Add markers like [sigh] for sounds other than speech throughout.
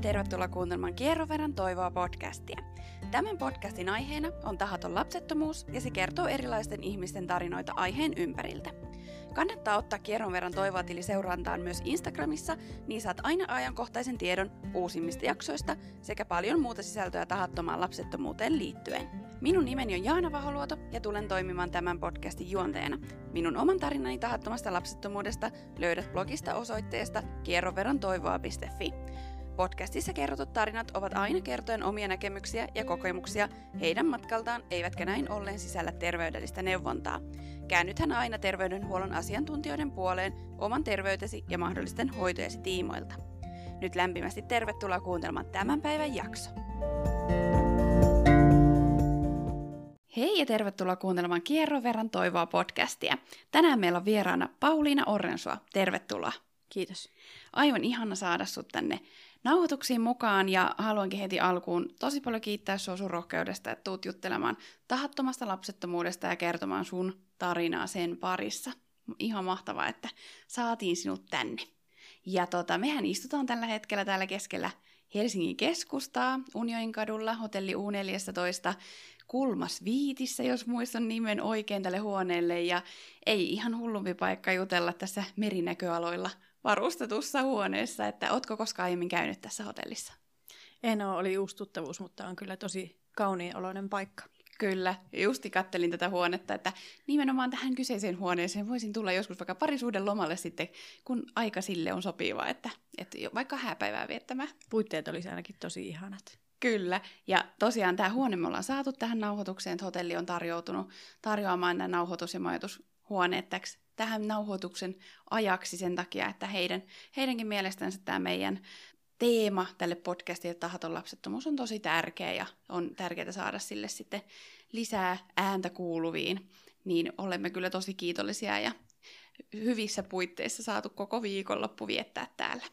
ja tervetuloa kuuntelemaan Kierroverran toivoa podcastia. Tämän podcastin aiheena on tahaton lapsettomuus ja se kertoo erilaisten ihmisten tarinoita aiheen ympäriltä. Kannattaa ottaa kierron verran toivoa tili seurantaan myös Instagramissa, niin saat aina ajankohtaisen tiedon uusimmista jaksoista sekä paljon muuta sisältöä tahattomaan lapsettomuuteen liittyen. Minun nimeni on Jaana Vaholuoto ja tulen toimimaan tämän podcastin juonteena. Minun oman tarinani tahattomasta lapsettomuudesta löydät blogista osoitteesta kierroverrantoivoa.fi. Podcastissa kerrotut tarinat ovat aina kertoen omia näkemyksiä ja kokemuksia heidän matkaltaan, eivätkä näin ollen sisällä terveydellistä neuvontaa. Käännythän aina terveydenhuollon asiantuntijoiden puoleen oman terveytesi ja mahdollisten hoitojesi tiimoilta. Nyt lämpimästi tervetuloa kuuntelemaan tämän päivän jakso. Hei ja tervetuloa kuuntelemaan Kierron verran toivoa podcastia. Tänään meillä on vieraana Pauliina Orrensua. Tervetuloa. Kiitos. Aivan ihana saada sut tänne nauhoituksiin mukaan ja haluankin heti alkuun tosi paljon kiittää sinua sun rohkeudesta, että tuut juttelemaan tahattomasta lapsettomuudesta ja kertomaan sun tarinaa sen parissa. Ihan mahtavaa, että saatiin sinut tänne. Ja tota, mehän istutaan tällä hetkellä täällä keskellä Helsingin keskustaa Unionin kadulla, hotelli U14, kulmas viitissä, jos muistan nimen oikein tälle huoneelle, ja ei ihan hullumpi paikka jutella tässä merinäköaloilla varustetussa huoneessa, että ootko koskaan aiemmin käynyt tässä hotellissa? En ole, oli uusi tuttavuus, mutta on kyllä tosi kauniin oloinen paikka. Kyllä, justi kattelin tätä huonetta, että nimenomaan tähän kyseiseen huoneeseen voisin tulla joskus vaikka parisuuden lomalle sitten, kun aika sille on sopiva, että, että vaikka hääpäivää viettämään. Puitteet olisi ainakin tosi ihanat. Kyllä, ja tosiaan tämä huone me ollaan saatu tähän nauhoitukseen, että hotelli on tarjoutunut tarjoamaan nämä nauhoitus- ja majoitushuoneet tähän nauhoituksen ajaksi sen takia, että heidän, heidänkin mielestänsä tämä meidän teema tälle podcastille tahaton lapsettomuus on tosi tärkeä ja on tärkeää saada sille sitten lisää ääntä kuuluviin, niin olemme kyllä tosi kiitollisia ja hyvissä puitteissa saatu koko viikonloppu viettää täällä.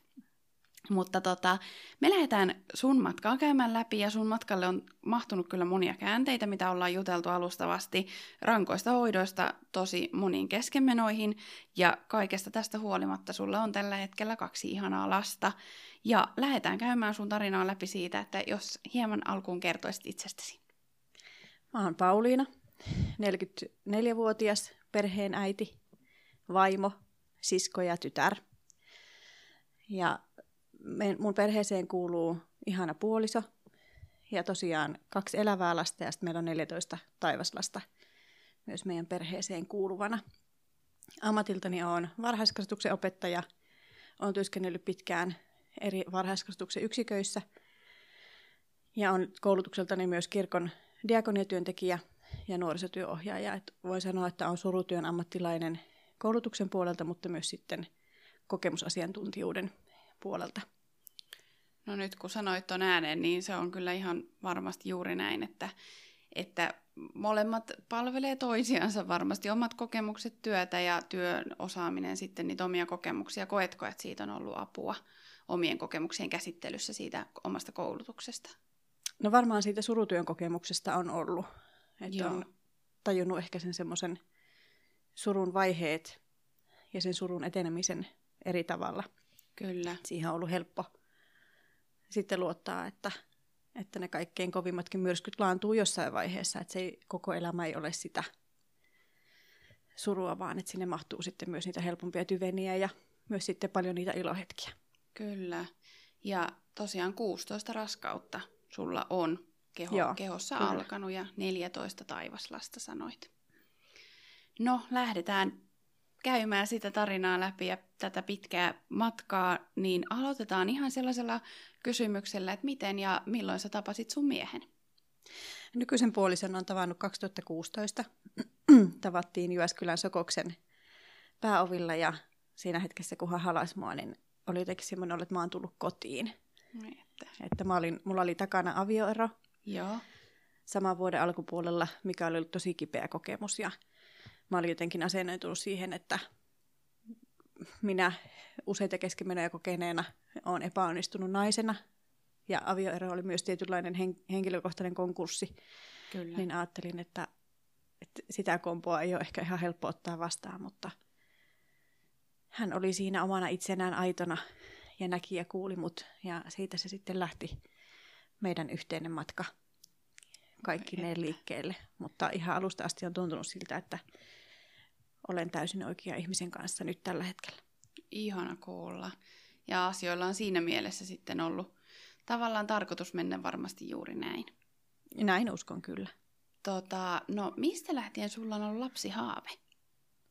Mutta tota, me lähdetään sun matkaa käymään läpi ja sun matkalle on mahtunut kyllä monia käänteitä, mitä ollaan juteltu alustavasti, rankoista hoidoista tosi moniin keskenmenoihin ja kaikesta tästä huolimatta sulla on tällä hetkellä kaksi ihanaa lasta. Ja lähdetään käymään sun tarinaa läpi siitä, että jos hieman alkuun kertoisit itsestäsi. Mä oon Pauliina, 44-vuotias perheen äiti, vaimo, sisko ja tytär. Ja mun perheeseen kuuluu ihana puoliso ja tosiaan kaksi elävää lasta ja sitten meillä on 14 taivaslasta myös meidän perheeseen kuuluvana. Ammatiltani olen varhaiskasvatuksen opettaja. Olen työskennellyt pitkään eri varhaiskasvatuksen yksiköissä ja on koulutukseltani myös kirkon diakoniatyöntekijä ja nuorisotyöohjaaja. Et voin sanoa, että on surutyön ammattilainen koulutuksen puolelta, mutta myös sitten kokemusasiantuntijuuden puolelta. No nyt kun sanoit tuon ääneen, niin se on kyllä ihan varmasti juuri näin, että, että molemmat palvelee toisiansa varmasti. Omat kokemukset työtä ja työn osaaminen sitten niitä omia kokemuksia. Koetko, että siitä on ollut apua omien kokemuksien käsittelyssä siitä omasta koulutuksesta? No varmaan siitä surutyön kokemuksesta on ollut. Että Joo. on tajunnut ehkä sen semmoisen surun vaiheet ja sen surun etenemisen eri tavalla. Kyllä. Siihen on ollut helppo sitten luottaa, että, että ne kaikkein kovimmatkin myrskyt laantuu jossain vaiheessa, että se ei, koko elämä ei ole sitä surua, vaan että sinne mahtuu sitten myös niitä helpompia tyveniä ja myös sitten paljon niitä ilohetkiä. Kyllä. Ja tosiaan 16 raskautta sulla on keho, Joo, kehossa kyllä. alkanut ja 14 taivaslasta sanoit. No, lähdetään käymään sitä tarinaa läpi ja tätä pitkää matkaa, niin aloitetaan ihan sellaisella kysymyksellä, että miten ja milloin sä tapasit sun miehen? Nykyisen puolison on tavannut 2016. [clears throat] Tavattiin Jyväskylän Sokoksen pääovilla ja siinä hetkessä, kun hän halasi mua, niin oli jotenkin semmoinen että mä oon tullut kotiin. Niin, että. että mä olin, mulla oli takana avioero. Joo. Saman vuoden alkupuolella, mikä oli ollut tosi kipeä kokemus ja mä olin jotenkin asennoitunut siihen, että minä useita keskimenoja kokeneena olen epäonnistunut naisena. Ja avioero oli myös tietynlainen hen- henkilökohtainen konkurssi. Kyllä. Niin ajattelin, että, että sitä kompoa ei ole ehkä ihan helppo ottaa vastaan, mutta hän oli siinä omana itsenään aitona ja näki ja kuuli mut. Ja siitä se sitten lähti meidän yhteinen matka kaikki ne liikkeelle. Mutta ihan alusta asti on tuntunut siltä, että olen täysin oikea ihmisen kanssa nyt tällä hetkellä. Ihana kuulla. Ja asioilla on siinä mielessä sitten ollut tavallaan tarkoitus mennä varmasti juuri näin. Näin uskon kyllä. Tota, no mistä lähtien sulla on ollut lapsihaave?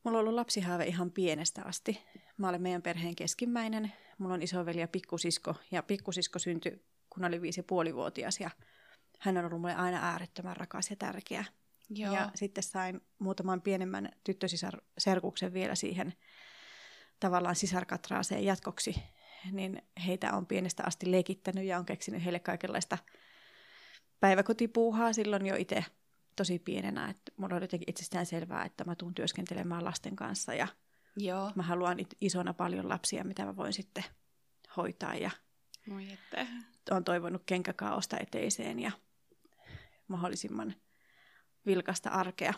Mulla on ollut lapsihaave ihan pienestä asti. Mä olen meidän perheen keskimmäinen. Mulla on isoveli ja pikkusisko. Ja pikkusisko syntyi, kun oli viisi ja puolivuotias. Ja hän on ollut mulle aina äärettömän rakas ja tärkeä. Joo. Ja sitten sain muutaman pienemmän tyttösisarserkuksen vielä siihen tavallaan sisarkatraaseen jatkoksi. Niin heitä on pienestä asti leikittänyt ja on keksinyt heille kaikenlaista päiväkotipuuhaa silloin jo itse tosi pienenä. Että mulla oli jotenkin itsestään selvää, että mä tuun työskentelemään lasten kanssa ja Joo. mä haluan isona paljon lapsia, mitä mä voin sitten hoitaa. Ja Moi että. Olen toivonut kenkäkaaosta eteiseen ja mahdollisimman vilkasta arkea.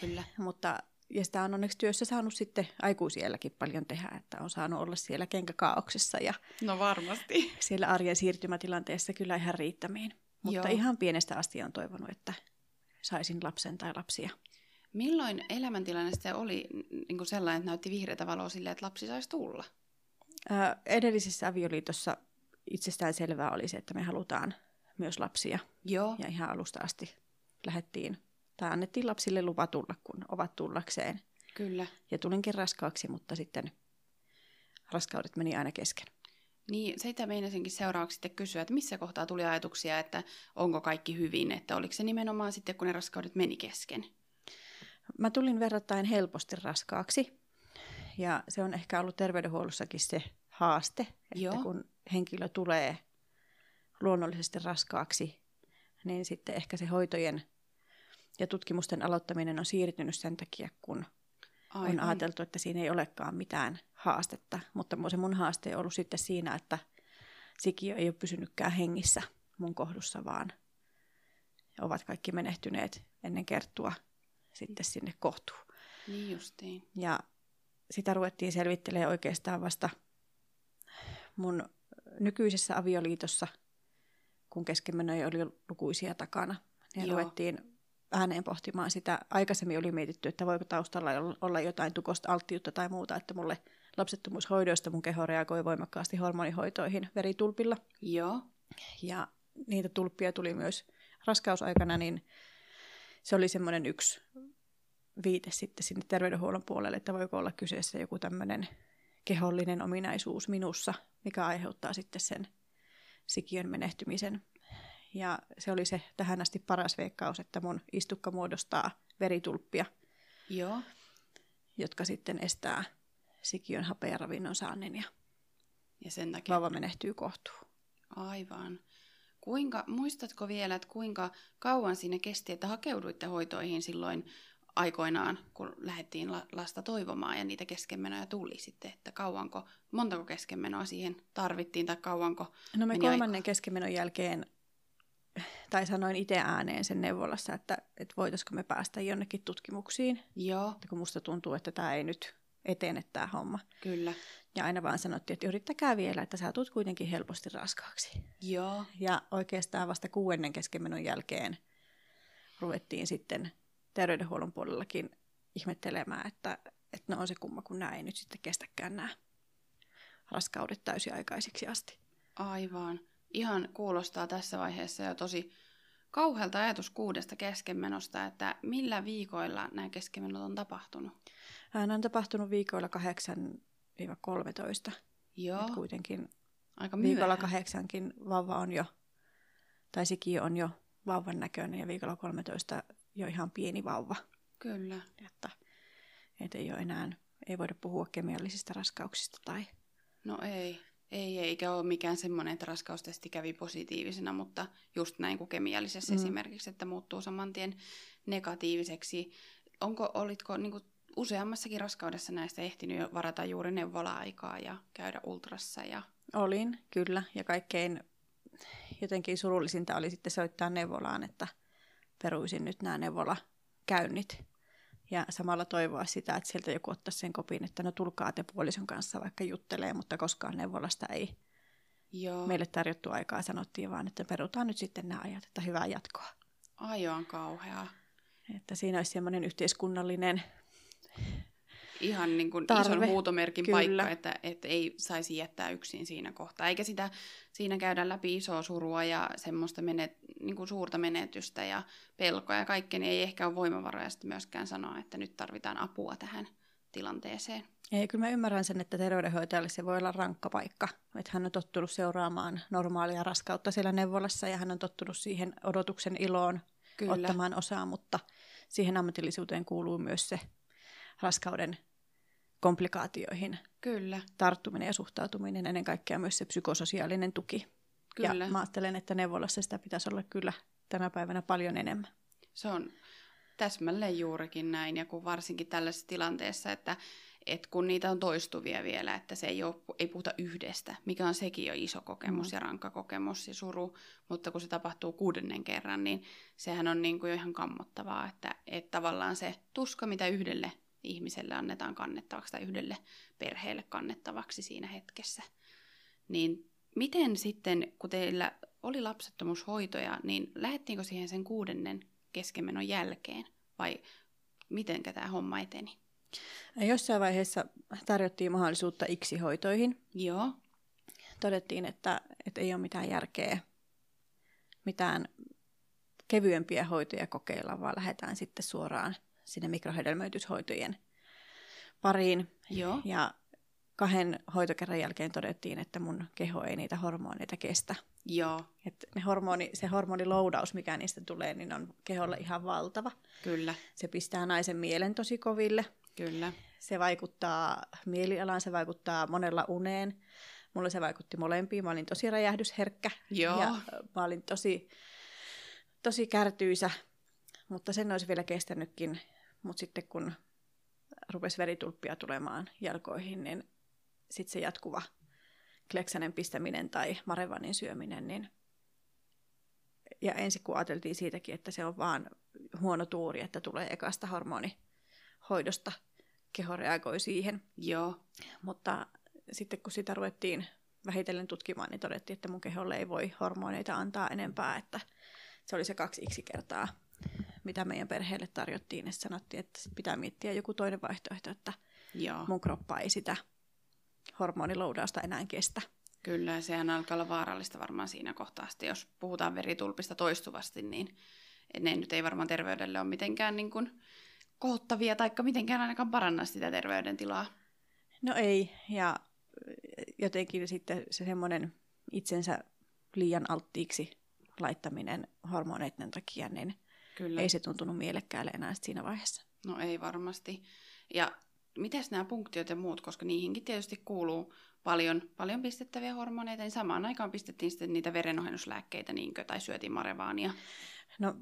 Kyllä. Mutta ja sitä on onneksi työssä saanut sitten aikuisielläkin paljon tehdä, että on saanut olla siellä kenkäkaauksessa ja no varmasti. siellä arjen siirtymätilanteessa kyllä ihan riittämiin. Mutta Joo. ihan pienestä asti on toivonut, että saisin lapsen tai lapsia. Milloin elämäntilanne se oli niin kuin sellainen, että näytti vihreätä valoa sille, että lapsi saisi tulla? Ää, edellisessä avioliitossa itsestään selvää oli se, että me halutaan myös lapsia. Joo. Ja ihan alusta asti lähdettiin, tai annettiin lapsille lupa tulla, kun ovat tullakseen. Kyllä. Ja tulinkin raskaaksi, mutta sitten raskaudet meni aina kesken. Niin, sitä meinasinkin seuraavaksi sitten kysyä, että missä kohtaa tuli ajatuksia, että onko kaikki hyvin, että oliko se nimenomaan sitten, kun ne raskaudet meni kesken? Mä tulin verrattain helposti raskaaksi, ja se on ehkä ollut terveydenhuollossakin se haaste, että Joo. kun henkilö tulee luonnollisesti raskaaksi, niin sitten ehkä se hoitojen ja tutkimusten aloittaminen on siirtynyt sen takia, kun Aivan. on ajateltu, että siinä ei olekaan mitään haastetta. Mutta se mun haaste on ollut sitten siinä, että sikiö ei ole pysynytkään hengissä mun kohdussa, vaan ovat kaikki menehtyneet ennen kertua sitten sinne kohtuun. Niin justiin. Ja sitä ruvettiin selvittelemään oikeastaan vasta mun nykyisessä avioliitossa, kun keskenmenoja oli lukuisia takana. Niin ruvettiin ääneen pohtimaan sitä. Aikaisemmin oli mietitty, että voiko taustalla olla jotain tukosta alttiutta tai muuta, että mulle lapsettomuushoidoista mun keho reagoi voimakkaasti hormonihoitoihin veritulpilla. Joo. Ja niitä tulppia tuli myös raskausaikana, niin se oli semmoinen yksi viite sitten sinne terveydenhuollon puolelle, että voiko olla kyseessä joku tämmöinen kehollinen ominaisuus minussa, mikä aiheuttaa sitten sen sikiön menehtymisen. Ja se oli se tähän asti paras veikkaus, että mun istukka muodostaa veritulppia, Joo. jotka sitten estää sikiön hapea ravinnon saannin ja, ja sen takia... vauva menehtyy kohtuun. Aivan. Kuinka, muistatko vielä, että kuinka kauan siinä kesti, että hakeuduitte hoitoihin silloin aikoinaan, kun lähdettiin lasta toivomaan ja niitä keskenmenoja tuli sitten, että kauanko, montako keskenmenoa siihen tarvittiin tai kauanko No me kolmannen aikaa? keskenmenon jälkeen, tai sanoin itse ääneen sen neuvolassa, että, että voitaisiko me päästä jonnekin tutkimuksiin. Joo. Että kun musta tuntuu, että tämä ei nyt etene tämä homma. Kyllä. Ja aina vaan sanottiin, että yrittäkää vielä, että sä tulet kuitenkin helposti raskaaksi. Joo. Ja oikeastaan vasta kuuennen keskenmenon jälkeen ruvettiin sitten terveydenhuollon puolellakin ihmettelemään, että, että no on se kumma, kun nämä ei nyt sitten kestäkään nämä raskaudet täysiaikaisiksi asti. Aivan. Ihan kuulostaa tässä vaiheessa jo tosi kauhealta ajatus kuudesta keskenmenosta, että millä viikoilla nämä keskenmenot on tapahtunut? Nämä on tapahtunut viikoilla 8-13. Joo. Et kuitenkin Aika viikolla kahdeksankin vauva on jo, tai sikiö on jo vauvan näköinen ja viikolla 13 jo ihan pieni vauva. Kyllä. Että, että ei ole enää, ei voida puhua kemiallisista raskauksista tai... No ei, ei, eikä ole mikään semmoinen, että raskaustesti kävi positiivisena, mutta just näin kuin kemiallisessa mm. esimerkiksi, että muuttuu saman tien negatiiviseksi. Onko, olitko niin kuin, useammassakin raskaudessa näistä ehtinyt varata juuri neuvola-aikaa ja käydä ultrassa? Ja... Olin, kyllä. Ja kaikkein jotenkin surullisinta oli sitten soittaa neuvolaan, että peruisin nyt nämä neuvola-käynnit. Ja samalla toivoa sitä, että sieltä joku ottaisi sen kopin, että no tulkaa te puolison kanssa vaikka juttelee, mutta koskaan neuvolasta ei Joo. meille tarjottu aikaa. Sanottiin vaan, että perutaan nyt sitten nämä ajat, että hyvää jatkoa. Aivan kauheaa. Että siinä olisi semmoinen yhteiskunnallinen ihan niin kuin Tarve. ison huutomerkin Kyllä. paikka, että, että ei saisi jättää yksin siinä kohtaa. Eikä sitä siinä käydä läpi isoa surua ja semmoista menet, niin kuin suurta menetystä ja pelkoa ja kaikkea, niin ei ehkä ole voimavaroja sitten myöskään sanoa, että nyt tarvitaan apua tähän tilanteeseen. Ei, kyllä mä ymmärrän sen, että terveydenhoitajalle se voi olla rankka paikka. Että hän on tottunut seuraamaan normaalia raskautta siellä neuvolassa ja hän on tottunut siihen odotuksen iloon kyllä. ottamaan osaa, mutta siihen ammatillisuuteen kuuluu myös se raskauden komplikaatioihin Kyllä. tarttuminen ja suhtautuminen, ennen kaikkea myös se psykososiaalinen tuki. Kyllä. Ja mä ajattelen, että neuvolassa sitä pitäisi olla kyllä tänä päivänä paljon enemmän. Se on täsmälleen juurikin näin, ja kun varsinkin tällaisessa tilanteessa, että, että kun niitä on toistuvia vielä, että se ei, ole, ei puhuta yhdestä, mikä on sekin jo iso kokemus mm. ja rankka kokemus ja suru, mutta kun se tapahtuu kuudennen kerran, niin sehän on niin kuin jo ihan kammottavaa, että, että tavallaan se tuska, mitä yhdelle ihmiselle annetaan kannettavaksi tai yhdelle perheelle kannettavaksi siinä hetkessä. Niin miten sitten, kun teillä oli lapsettomuushoitoja, niin lähettiinkö siihen sen kuudennen keskenmenon jälkeen vai miten tämä homma eteni? Jossain vaiheessa tarjottiin mahdollisuutta iksihoitoihin. Joo. Todettiin, että, että ei ole mitään järkeä mitään kevyempiä hoitoja kokeilla, vaan lähdetään sitten suoraan sinne mikrohedelmöityshoitojen pariin. Joo. Ja kahden hoitokerran jälkeen todettiin, että mun keho ei niitä hormoneita kestä. Joo. Et ne hormoni, se hormoniloudaus, mikä niistä tulee, niin on keholle ihan valtava. Kyllä. Se pistää naisen mielen tosi koville. Kyllä. Se vaikuttaa mielialaan, se vaikuttaa monella uneen. Mulle se vaikutti molempiin. Mä olin tosi räjähdysherkkä. Joo. Ja mä olin tosi, tosi kärtyisä, mutta sen olisi vielä kestänytkin mutta sitten kun rupesi veritulppia tulemaan jalkoihin, niin sitten se jatkuva kleksanen pistäminen tai marevanin syöminen, niin ja ensin kun ajateltiin siitäkin, että se on vaan huono tuuri, että tulee ekasta hormonihoidosta, keho reagoi siihen. Joo. Mutta sitten kun sitä ruvettiin vähitellen tutkimaan, niin todettiin, että mun keholle ei voi hormoneita antaa enempää, että se oli se kaksi x kertaa mitä meidän perheelle tarjottiin, niin sanottiin, että pitää miettiä joku toinen vaihtoehto, että Joo. mun kroppa ei sitä hormoniloudausta enää kestä. Kyllä, ja sehän alkaa olla vaarallista varmaan siinä kohtaa, että jos puhutaan veritulpista toistuvasti, niin ne nyt ei varmaan terveydelle ole mitenkään niin kuin kohottavia, tai mitenkään ainakaan paranna sitä terveydentilaa. No ei, ja jotenkin sitten se semmoinen itsensä liian alttiiksi laittaminen hormoneiden takia, niin Kyllä. ei se tuntunut mielekkäälle enää siinä vaiheessa. No ei varmasti. Ja miten nämä punktiot ja muut, koska niihinkin tietysti kuuluu paljon, paljon pistettäviä hormoneita, niin samaan aikaan pistettiin sitten niitä verenohennuslääkkeitä, niinkö, tai syötiin marevaania. No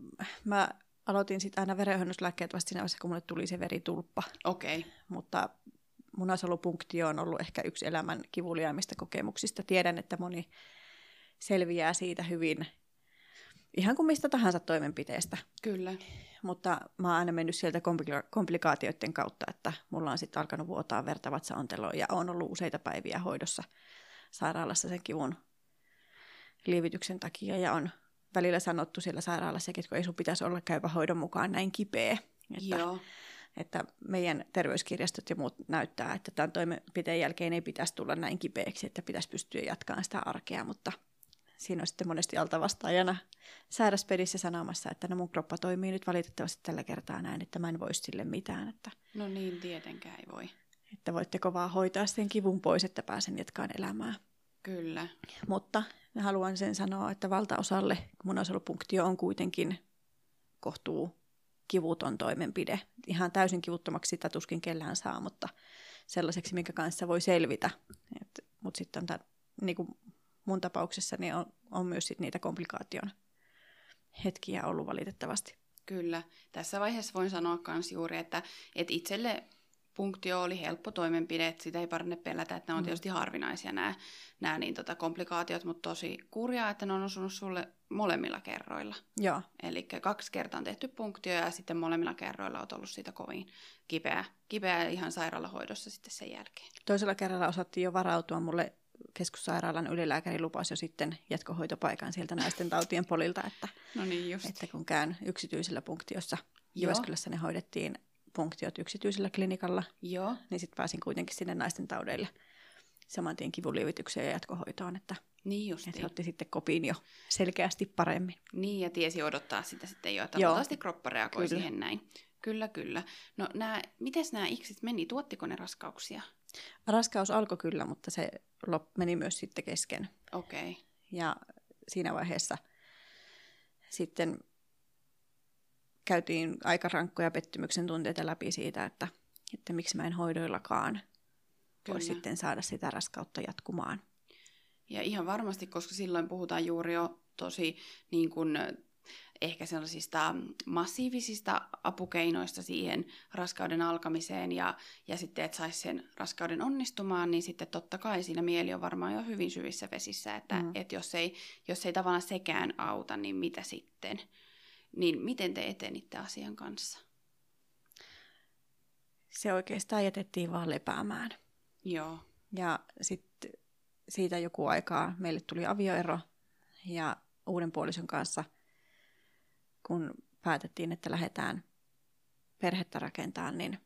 mä aloitin sitten aina verenohennuslääkkeet vasta siinä vaiheessa, kun mulle tuli se veritulppa. Okei. Okay. Mutta munasolupunktio on ollut ehkä yksi elämän kivuliaimmista kokemuksista. Tiedän, että moni selviää siitä hyvin ihan kuin mistä tahansa toimenpiteestä. Kyllä. Mutta mä oon aina mennyt sieltä komplika- komplikaatioiden kautta, että mulla on sitten alkanut vuotaa verta vatsaonteloon ja on ollut useita päiviä hoidossa sairaalassa sen kivun lievityksen takia ja on välillä sanottu siellä sairaalassa, että ei sun pitäisi olla käyvä hoidon mukaan näin kipeä. Että, Joo. että meidän terveyskirjastot ja muut näyttää, että tämän toimenpiteen jälkeen ei pitäisi tulla näin kipeäksi, että pitäisi pystyä jatkamaan sitä arkea, mutta siinä on sitten monesti altavastaajana sairaspedissä sanomassa, että no mun kroppa toimii nyt valitettavasti tällä kertaa näin, että mä en voi sille mitään. Että, no niin, tietenkään ei voi. Että voitteko vaan hoitaa sen kivun pois, että pääsen jatkaan elämää. Kyllä. Mutta haluan sen sanoa, että valtaosalle munasolupunktio on kuitenkin kohtuu kivuton toimenpide. Ihan täysin kivuttomaksi sitä tuskin kellään saa, mutta sellaiseksi, minkä kanssa voi selvitä. Mutta sitten on tämä, niin kuin mun tapauksessa niin on, on myös sit niitä komplikaation hetkiä ollut valitettavasti. Kyllä. Tässä vaiheessa voin sanoa myös juuri, että, että itselle punktio oli helppo toimenpide, että sitä ei parane pelätä, että ne on mm. tietysti harvinaisia nämä, nämä niin, tota, komplikaatiot, mutta tosi kurjaa, että ne on osunut sulle molemmilla kerroilla. Joo. Eli kaksi kertaa on tehty punktio ja sitten molemmilla kerroilla on ollut siitä kovin kipeä, kipeä ihan sairaalahoidossa sitten sen jälkeen. Toisella kerralla osattiin jo varautua. Mulle keskussairaalan ylilääkäri lupasi jo sitten jatkohoitopaikan sieltä naisten tautien polilta, että, no niin just. että kun käyn yksityisellä punktiossa, Jyväskylässä ne hoidettiin punktiot yksityisellä klinikalla, Joo. niin sitten pääsin kuitenkin sinne naisten taudeille saman tien kivunlievitykseen ja jatkohoitoon, että, niin just. että otti sitten kopiin jo selkeästi paremmin. Niin, ja tiesi odottaa sitä sitten jo, että luultavasti kroppa reagoi kyllä. siihen näin. Kyllä, kyllä. No, miten nämä iksit meni? Tuottiko ne raskauksia? Raskaus alkoi kyllä, mutta se lop, meni myös sitten kesken. Okei. Okay. Ja siinä vaiheessa sitten käytiin aika rankkoja pettymyksen tunteita läpi siitä, että, että miksi mä en hoidoillakaan voi sitten saada sitä raskautta jatkumaan. Ja ihan varmasti, koska silloin puhutaan juuri jo tosi niin kuin, ehkä sellaisista massiivisista apukeinoista siihen raskauden alkamiseen ja, ja sitten, että saisi sen raskauden onnistumaan, niin sitten totta kai siinä mieli on varmaan jo hyvin syvissä vesissä, että, mm. että jos, ei, jos ei tavallaan sekään auta, niin mitä sitten? Niin miten te etenitte asian kanssa? Se oikeastaan jätettiin vaan lepäämään. Joo. Ja sitten siitä joku aikaa meille tuli avioero ja uuden puolison kanssa, kun päätettiin, että lähdetään perhettä rakentamaan, niin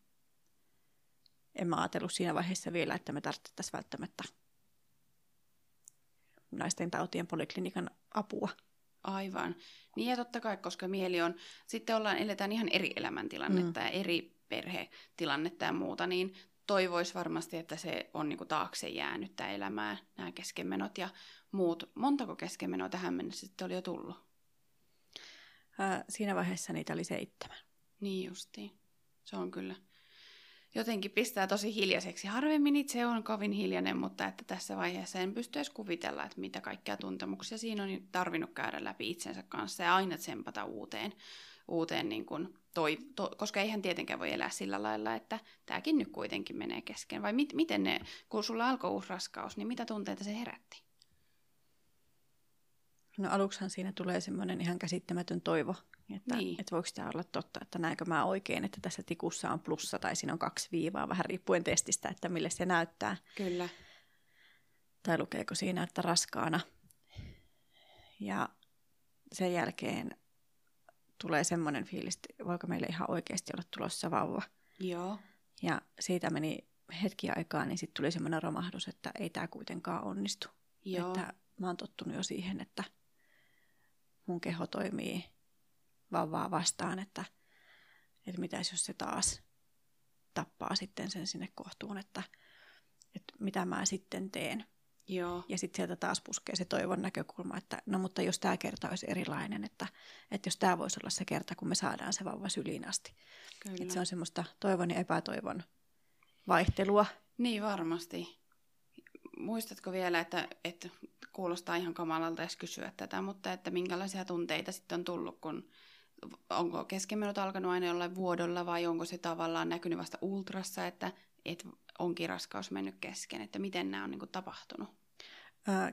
en mä ajatellut siinä vaiheessa vielä, että me tarvittaisiin välttämättä naisten tautien poliklinikan apua. Aivan. Niin ja totta kai, koska mieli on, sitten ollaan, eletään ihan eri elämäntilannetta mm. ja eri perhetilannetta ja muuta, niin toivoisi varmasti, että se on niin kuin taakse jäänyt tämä elämää, nämä keskenmenot ja muut. Montako keskenmenoa tähän mennessä sitten oli jo tullut? Ää, siinä vaiheessa niitä oli seitsemän. Niin justiin. Se on kyllä jotenkin pistää tosi hiljaiseksi. Harvemmin itse on kovin hiljainen, mutta että tässä vaiheessa en pysty edes kuvitella, että mitä kaikkia tuntemuksia siinä on tarvinnut käydä läpi itsensä kanssa ja aina tsempata uuteen, uuteen niin kuin toi, to, koska eihän tietenkään voi elää sillä lailla, että tämäkin nyt kuitenkin menee kesken. Vai mit, miten ne, kun sulla alkoi uusi raskaus, niin mitä tunteita se herätti? No aluksihan siinä tulee semmoinen ihan käsittämätön toivo, että, niin. että voiko tämä olla totta, että näinkö mä oikein, että tässä tikussa on plussa tai siinä on kaksi viivaa, vähän riippuen testistä, että mille se näyttää. Kyllä. Tai lukeeko siinä, että raskaana. Ja sen jälkeen tulee semmoinen fiilis, että voiko meille ihan oikeasti olla tulossa vauva. Joo. Ja siitä meni hetki aikaa, niin sitten tuli semmoinen romahdus, että ei tämä kuitenkaan onnistu. Joo. Että mä oon tottunut jo siihen, että mun keho toimii vauvaa vastaan, että, että mitäs jos se taas tappaa sitten sen sinne kohtuun, että, että mitä mä sitten teen. Joo. Ja sitten sieltä taas puskee se toivon näkökulma, että no mutta jos tämä kerta olisi erilainen, että, että jos tämä voisi olla se kerta, kun me saadaan se vauva syliin asti. Kyllä. Että se on semmoista toivon ja epätoivon vaihtelua. Niin varmasti. Muistatko vielä, että, että kuulostaa ihan kamalalta edes kysyä tätä, mutta että minkälaisia tunteita sitten on tullut, kun onko keskenmenot alkanut aina jollain vuodolla vai onko se tavallaan näkynyt vasta ultrassa, että, että onkin raskaus mennyt kesken, että miten nämä on niin kuin, tapahtunut?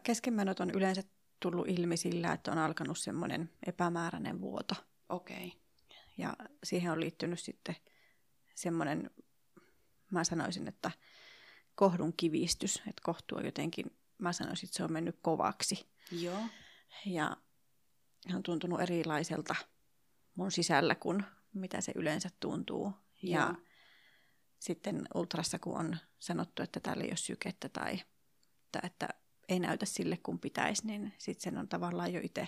Keskenmenot on yleensä tullut ilmi sillä, että on alkanut semmoinen epämääräinen vuoto. Okei. Okay. Ja siihen on liittynyt sitten semmoinen, mä sanoisin, että kohdun kivistys, että kohtu on jotenkin, mä sanoisin, että se on mennyt kovaksi. Joo. Ja on tuntunut erilaiselta mun sisällä kuin mitä se yleensä tuntuu. Ja, ja sitten ultrassa, kun on sanottu, että täällä ei ole sykettä tai että, että ei näytä sille, kun pitäisi, niin sitten sen on tavallaan jo itse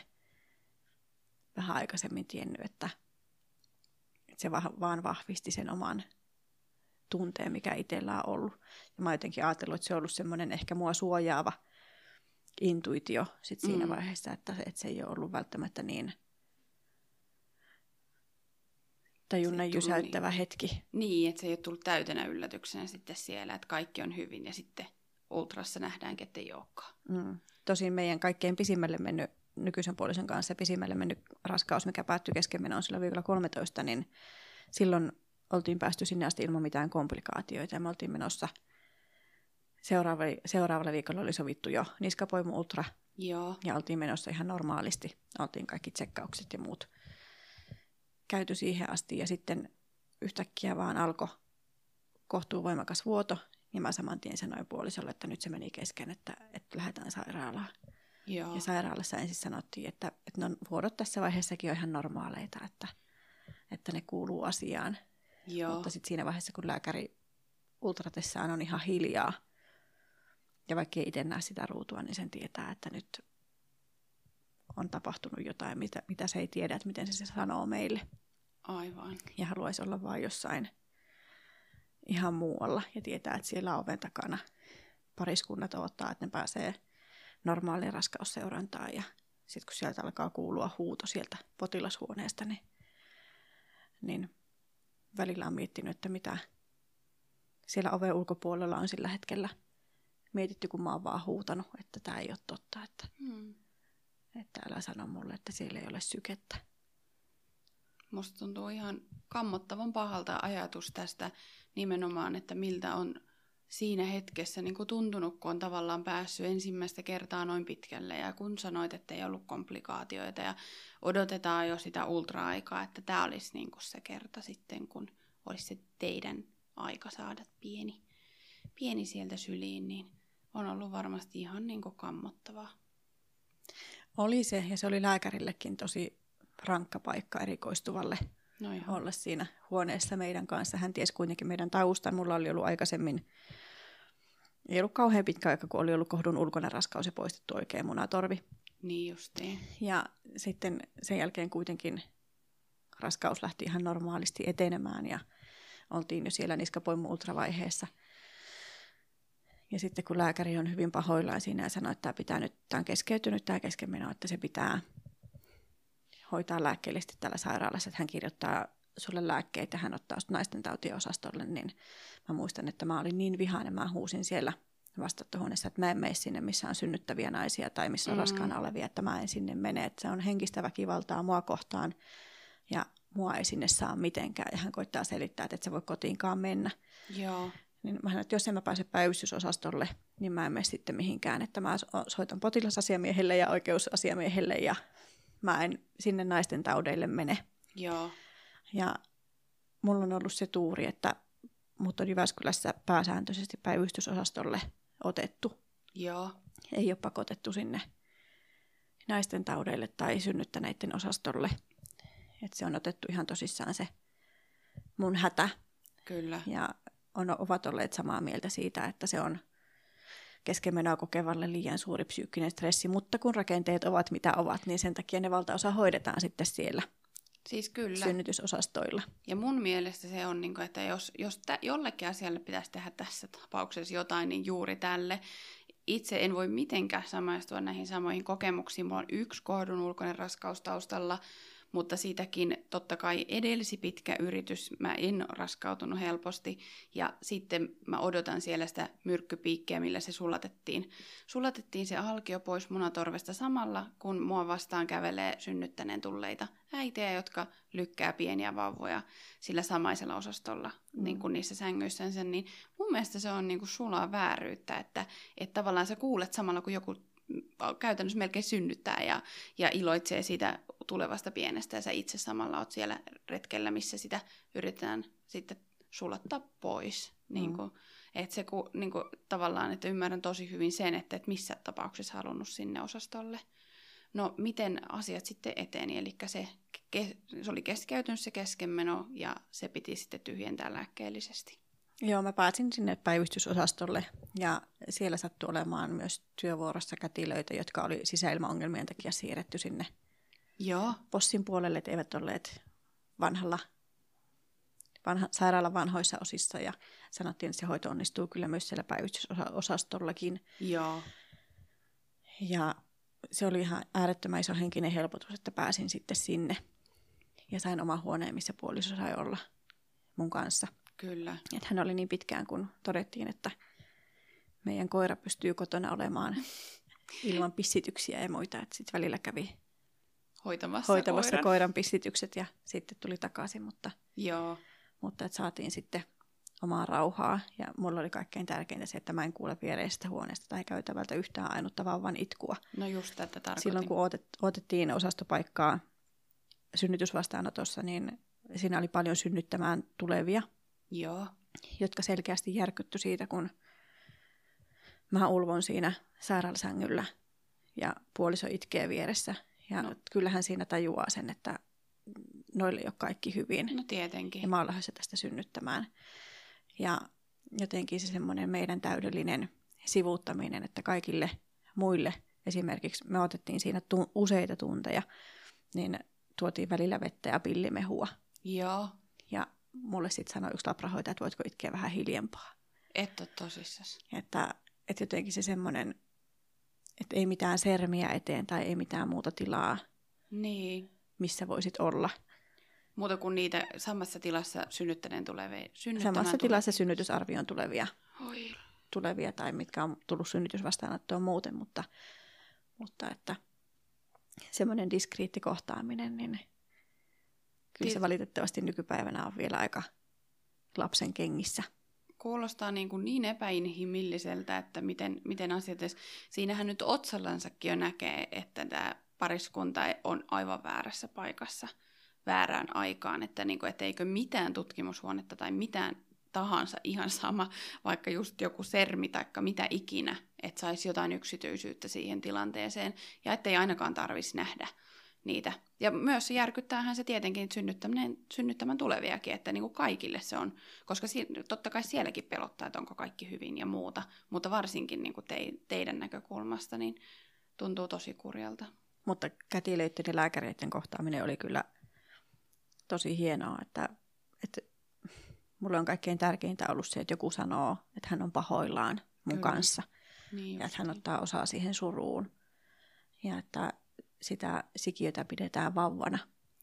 vähän aikaisemmin tiennyt, että, että se vaan vahvisti sen oman tunteen, mikä itsellä on ollut. Ja mä jotenkin ajatellut, että se on ollut semmoinen ehkä mua suojaava intuitio sit siinä mm. vaiheessa, että, että se ei ole ollut välttämättä niin – tajunnan jysäyttävä niin, hetki. Niin, että se ei ole tullut täytenä yllätyksenä sitten siellä, että kaikki on hyvin ja sitten ultrassa nähdään, että ei olekaan. Mm. Tosin meidän kaikkein pisimmälle mennyt nykyisen puolison kanssa pisimmälle mennyt raskaus, mikä päättyi keskenmenoon sillä viikolla 13, niin silloin oltiin päästy sinne asti ilman mitään komplikaatioita ja me oltiin menossa seuraavalle, seuraavalle viikolla oli sovittu jo niskapoimu ultra Joo. ja oltiin menossa ihan normaalisti. Oltiin kaikki tsekkaukset ja muut käyty siihen asti ja sitten yhtäkkiä vaan alkoi kohtuu voimakas vuoto, niin mä saman tien sanoin puolisolle, että nyt se meni kesken, että, että lähdetään sairaalaan. Joo. Ja sairaalassa ensin sanottiin, että, että no, vuodot tässä vaiheessakin on ihan normaaleita, että, että ne kuuluu asiaan. Joo. Mutta sitten siinä vaiheessa, kun lääkäri ultratessaan on ihan hiljaa, ja vaikka ei itse näe sitä ruutua, niin sen tietää, että nyt on tapahtunut jotain, mitä, mitä se ei tiedä, että miten se, se sanoo meille. Aivan. Ja haluaisi olla vain jossain ihan muualla ja tietää, että siellä oven takana pariskunnat odottaa, että ne pääsee normaaliin raskausseurantaan. Ja sitten kun sieltä alkaa kuulua huuto sieltä potilashuoneesta, niin, niin välillä on miettinyt, että mitä siellä oven ulkopuolella on sillä hetkellä mietitty, kun mä oon vaan huutanut, että tämä ei ole totta, että, Hmm. että älä sano mulle, että siellä ei ole sykettä. Musta tuntuu ihan kammottavan pahalta ajatus tästä nimenomaan, että miltä on siinä hetkessä niin kuin tuntunut, kun on tavallaan päässyt ensimmäistä kertaa noin pitkälle. Ja kun sanoit, että ei ollut komplikaatioita ja odotetaan jo sitä ultra-aikaa, että tämä olisi niin kuin se kerta sitten, kun olisi se teidän aika saada pieni, pieni sieltä syliin, niin on ollut varmasti ihan niin kuin kammottavaa. Oli se, ja se oli lääkärillekin tosi rankka paikka erikoistuvalle No ihan. olla siinä huoneessa meidän kanssa. Hän tiesi kuitenkin meidän taustan. Mulla oli ollut aikaisemmin, ei ollut kauhean pitkä aika, kun oli ollut kohdun ulkoinen raskaus ja poistettu oikein munatorvi. Niin justiin. Ja sitten sen jälkeen kuitenkin raskaus lähti ihan normaalisti etenemään ja oltiin jo siellä niskapoimu ultravaiheessa. Ja sitten kun lääkäri on hyvin pahoillaan siinä ja sanoi, että tämä, pitää nyt, tämä on keskeytynyt tämä keskenmeno, että se pitää hoitaa lääkkeellisesti täällä sairaalassa, että hän kirjoittaa sulle lääkkeitä, hän ottaa sut naisten tautiosastolle, niin mä muistan, että mä olin niin vihainen, mä huusin siellä vastaanottohuoneessa, että mä en mene sinne, missä on synnyttäviä naisia tai missä on Mm. raskaana olevia, että mä en sinne mene, että se on henkistä väkivaltaa mua kohtaan ja mua ei sinne saa mitenkään. Ja hän koittaa selittää, että et sä voi kotiinkaan mennä. Joo. Niin mä sanoin, että jos en mä pääse päivystysosastolle, niin mä en mene sitten mihinkään. Että mä so- soitan potilasasiamiehelle ja oikeusasiamiehelle ja mä en sinne naisten taudeille mene. Joo. Ja mulla on ollut se tuuri, että mut on Jyväskylässä pääsääntöisesti päivystysosastolle otettu. Joo. Ei ole pakotettu sinne naisten taudeille tai synnyttäneiden osastolle. Et se on otettu ihan tosissaan se mun hätä. Kyllä. Ja on, ovat olleet samaa mieltä siitä, että se on keskenmenoa kokevalle liian suuri psyykkinen stressi, mutta kun rakenteet ovat mitä ovat, niin sen takia ne valtaosa hoidetaan sitten siellä Siis kyllä. synnytysosastoilla. Ja mun mielestä se on, niin kuin, että jos, jos tä, jollekin asialle pitäisi tehdä tässä tapauksessa jotain, niin juuri tälle. Itse en voi mitenkään samaistua näihin samoihin kokemuksiin. Mulla on yksi kohdun ulkoinen raskaus taustalla, mutta siitäkin totta kai edelsi pitkä yritys. Mä en raskautunut helposti ja sitten mä odotan siellä sitä myrkkypiikkiä, millä se sulatettiin. Sulatettiin se alkio pois munatorvesta samalla, kun mua vastaan kävelee synnyttäneen tulleita äitejä, jotka lykkää pieniä vauvoja sillä samaisella osastolla, mm. niin kuin niissä sängyissänsä, niin mun mielestä se on niin kuin sulaa vääryyttä, että, että tavallaan sä kuulet samalla, kun joku käytännössä melkein synnyttää ja, ja iloitsee siitä tulevasta pienestä ja sä itse samalla oot siellä retkellä, missä sitä yritetään sitten sulattaa pois. Mm. Niin kuin, että se ku, niin kuin, tavallaan, että ymmärrän tosi hyvin sen, että et missä tapauksessa halunnut sinne osastolle. No, miten asiat sitten eteni? Eli se, ke, se oli keskeytynyt se keskenmeno ja se piti sitten tyhjentää lääkkeellisesti. Joo, mä pääsin sinne päivystysosastolle ja siellä sattui olemaan myös työvuorossa kätilöitä, jotka oli sisäilmaongelmien takia siirretty sinne Joo. possin puolelle, että eivät olleet vanhalla, vanha, sairaalan vanhoissa osissa ja sanottiin, että se hoito onnistuu kyllä myös siellä päivystysosastollakin. Joo. Ja se oli ihan äärettömän iso henkinen helpotus, että pääsin sitten sinne ja sain oma huoneen, missä puoliso sai olla mun kanssa. Kyllä. Että hän oli niin pitkään, kun todettiin, että meidän koira pystyy kotona olemaan ilman pissityksiä ja muita. Että sitten välillä kävi Hoitamassa, hoitamassa koiran. koiran pissitykset ja sitten tuli takaisin. Mutta, Joo. mutta että saatiin sitten omaa rauhaa. Ja mulla oli kaikkein tärkeintä se, että mä en kuule viereisestä huoneesta tai käytävältä yhtään ainutta vauvan itkua. No just tätä tarkoitin. Silloin kun otet, otettiin osastopaikkaa synnytysvastaanotossa, niin siinä oli paljon synnyttämään tulevia, Joo. jotka selkeästi järkytty siitä, kun mä ulvon siinä sairaalasängyllä ja puoliso itkee vieressä. Ja no. kyllähän siinä tajuaa sen, että noille ei ole kaikki hyvin. No tietenkin. Ja mä oon lähdössä tästä synnyttämään. Ja jotenkin se semmoinen meidän täydellinen sivuuttaminen, että kaikille muille, esimerkiksi me otettiin siinä tu- useita tunteja, niin tuotiin välillä vettä ja pillimehua. Joo. Ja mulle sitten sanoi yksi labrahoitaja, että voitko itkeä vähän hiljempaa. Et ole tosissas. Että, että jotenkin se semmoinen, että ei mitään sermiä eteen tai ei mitään muuta tilaa, Niin. missä voisit olla. Muuta kuin niitä samassa tilassa synnyttäneen tulevia. Samassa tilassa synnytysarvioon tulevia, Oi. tulevia tai mitkä on tullut synnytysvastaanottoon muuten, mutta, mutta että semmoinen diskriitti kohtaaminen, niin kyllä se valitettavasti nykypäivänä on vielä aika lapsen kengissä. Kuulostaa niin, kuin niin epäinhimilliseltä, että miten, miten asiat edes... Siinähän nyt otsallansakin jo näkee, että tämä pariskunta on aivan väärässä paikassa väärään aikaan, että, niin kuin, eikö mitään tutkimushuonetta tai mitään tahansa ihan sama, vaikka just joku sermi tai mitä ikinä, että saisi jotain yksityisyyttä siihen tilanteeseen ja ettei ainakaan tarvitsisi nähdä niitä. Ja myös järkyttäähän se tietenkin synnyttäminen, synnyttämään tuleviakin, että niin kuin kaikille se on, koska si- totta kai sielläkin pelottaa, että onko kaikki hyvin ja muuta, mutta varsinkin niin kuin te, teidän näkökulmasta niin tuntuu tosi kurjalta. Mutta kätilöiden ja lääkäreiden kohtaaminen oli kyllä tosi hienoa, että, että mulle on kaikkein tärkeintä ollut se, että joku sanoo, että hän on pahoillaan mun Kyllä. kanssa Niin ja että hän ottaa osaa siihen suruun ja että sitä sikiötä pidetään vauvana,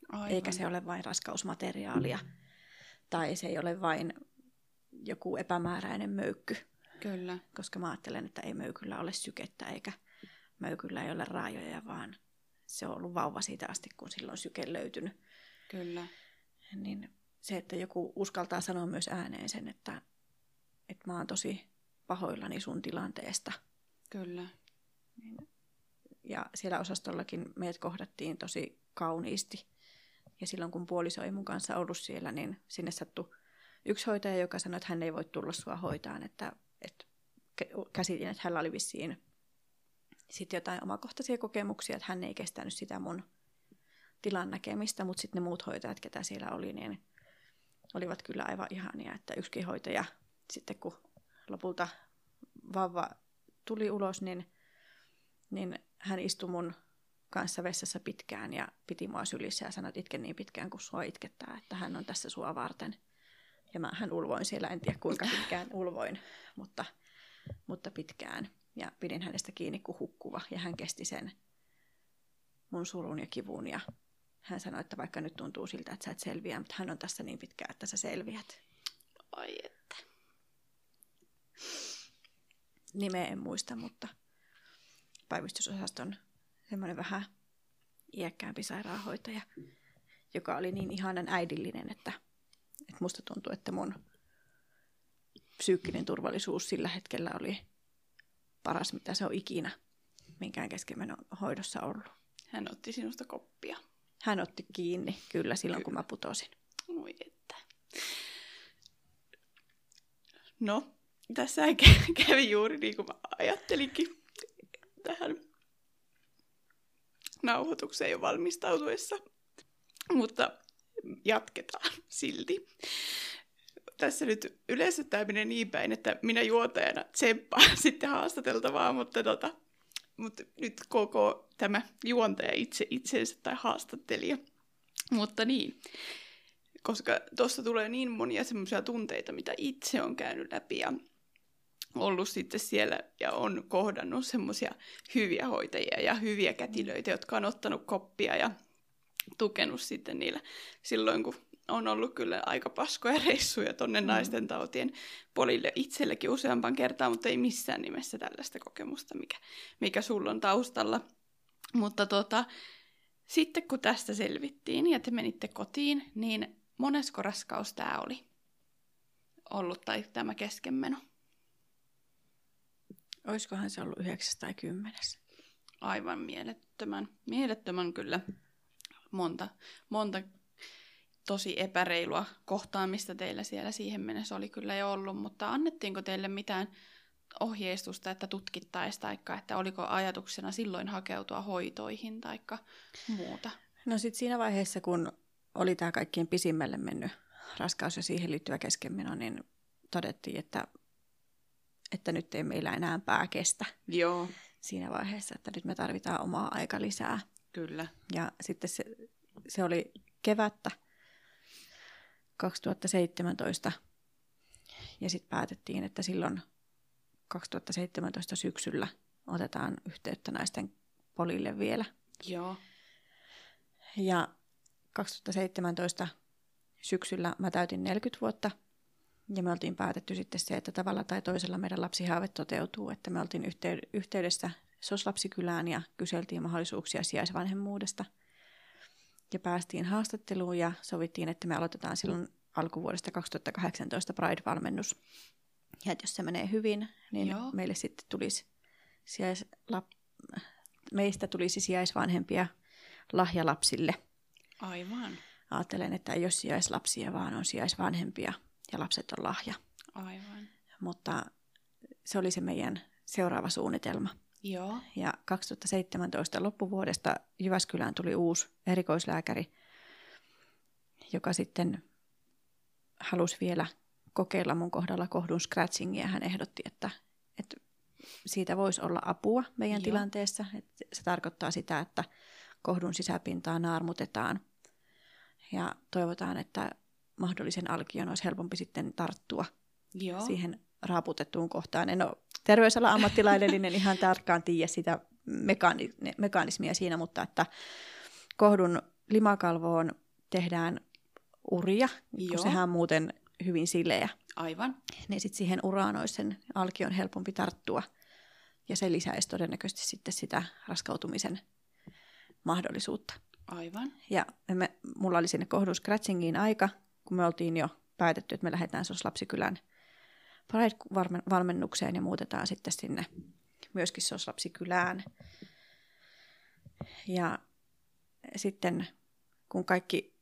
Aivan. eikä se ole vain raskausmateriaalia tai se ei ole vain joku epämääräinen möykky, Kyllä, koska mä ajattelen, että ei möykyllä ole sykettä eikä möykyllä ei ole raajoja, vaan se on ollut vauva siitä asti, kun silloin syke löytynyt. kyllä. Niin se, että joku uskaltaa sanoa myös ääneen sen, että, että mä oon tosi pahoillani sun tilanteesta. Kyllä. Ja siellä osastollakin meidät kohdattiin tosi kauniisti. Ja silloin kun puoliso ei mun kanssa ollut siellä, niin sinne sattui yksi hoitaja, joka sanoi, että hän ei voi tulla sua hoitaan. Että, että kä- käsitin, että hänellä oli vissiin sitten jotain omakohtaisia kokemuksia, että hän ei kestänyt sitä mun tilan näkemistä, mutta sitten ne muut hoitajat, ketä siellä oli, niin olivat kyllä aivan ihania, että yksikin hoitaja sitten kun lopulta vauva tuli ulos, niin, niin hän istui mun kanssa vessassa pitkään ja piti mua sylissä ja sanoi, että itke niin pitkään kuin sua itkettää, että hän on tässä sua varten. Ja mä, hän ulvoin siellä, en tiedä kuinka pitkään ulvoin, mutta, mutta pitkään. Ja pidin hänestä kiinni kuin hukkuva ja hän kesti sen mun surun ja kivun ja hän sanoi, että vaikka nyt tuntuu siltä, että sä et selviä, mutta hän on tässä niin pitkään, että sä selviät. Ai että. Nimeä en muista, mutta päivystysosaston semmoinen vähän iäkkäämpi sairaanhoitaja, joka oli niin ihanan äidillinen, että, että musta tuntuu, että mun psyykkinen turvallisuus sillä hetkellä oli paras, mitä se on ikinä minkään keskenmenon hoidossa ollut. Hän otti sinusta koppia. Hän otti kiinni kyllä silloin, kun mä putosin. Oi että. No, tässä kä- [laughs] kävi juuri niin kuin mä ajattelinkin tähän nauhoitukseen jo valmistautuessa. Mutta jatketaan silti. Tässä nyt yleensä tämä menee niin päin, että minä juontajana tsemppaan [laughs] sitten haastateltavaa, mutta, tota, mutta nyt koko tämä juontaja itse itsensä tai haastattelija. Mutta niin, koska tuossa tulee niin monia semmoisia tunteita, mitä itse on käynyt läpi ja ollut sitten siellä ja on kohdannut semmoisia hyviä hoitajia ja hyviä kätilöitä, jotka on ottanut koppia ja tukenut sitten niillä silloin, kun on ollut kyllä aika paskoja reissuja tonne mm. naisten tautien polille itsellekin useampan kertaa, mutta ei missään nimessä tällaista kokemusta, mikä, mikä sulla on taustalla. Mutta tota, sitten kun tästä selvittiin ja te menitte kotiin, niin monesko raskaus tämä oli ollut tai tämä keskenmeno? Olisikohan se ollut yhdeksäs tai kymmenes? Aivan mielettömän, mielettömän kyllä monta, monta tosi epäreilua kohtaamista teillä siellä siihen mennessä oli kyllä jo ollut, mutta annettiinko teille mitään ohjeistusta, että tutkittaisiin, tai että oliko ajatuksena silloin hakeutua hoitoihin tai muuta? No sitten siinä vaiheessa, kun oli tämä kaikkien pisimmälle mennyt raskaus ja siihen liittyvä keskenmeno, niin todettiin, että, että nyt ei meillä enää pää kestä. Joo. Siinä vaiheessa, että nyt me tarvitaan omaa aika lisää. Kyllä. Ja sitten se, se oli kevättä 2017. Ja sitten päätettiin, että silloin 2017 syksyllä otetaan yhteyttä naisten polille vielä. Joo. Ja 2017 syksyllä mä täytin 40 vuotta ja me oltiin päätetty sitten se, että tavalla tai toisella meidän lapsihaave toteutuu, että me oltiin yhteydessä SOS-lapsikylään ja kyseltiin mahdollisuuksia sijaisvanhemmuudesta. Ja päästiin haastatteluun ja sovittiin, että me aloitetaan silloin alkuvuodesta 2018 Pride-valmennus. Ja että jos se menee hyvin, niin Joo. meille sitten tulisi sijaislap... meistä tulisi sijaisvanhempia lahjalapsille. Aivan. Ajattelen, että ei ole sijaislapsia, vaan on sijaisvanhempia ja lapset on lahja. Aivan. Mutta se oli se meidän seuraava suunnitelma. Joo. Ja 2017 loppuvuodesta Jyväskylään tuli uusi erikoislääkäri, joka sitten halusi vielä kokeilla mun kohdalla kohdun scratchingia. Hän ehdotti, että, että siitä voisi olla apua meidän Joo. tilanteessa. Että se tarkoittaa sitä, että kohdun sisäpintaa naarmutetaan ja toivotaan, että mahdollisen alkion olisi helpompi sitten tarttua Joo. siihen raaputettuun kohtaan. En ole terveysala ammattilainen, en ihan tarkkaan tiedä sitä mekaani- mekanismia siinä, mutta että kohdun limakalvoon tehdään uria, Joo. kun sehän on muuten hyvin sileä. Aivan. Niin sitten siihen uraan olisi sen alkion helpompi tarttua. Ja se lisäisi todennäköisesti sitten sitä raskautumisen mahdollisuutta. Aivan. Ja me, mulla oli sinne kohdun scratchingiin aika, kun me oltiin jo päätetty, että me lähdetään SOS Lapsikylän Pride-valmennukseen ja muutetaan sitten sinne myöskin SOS Lapsikylään. Ja sitten kun kaikki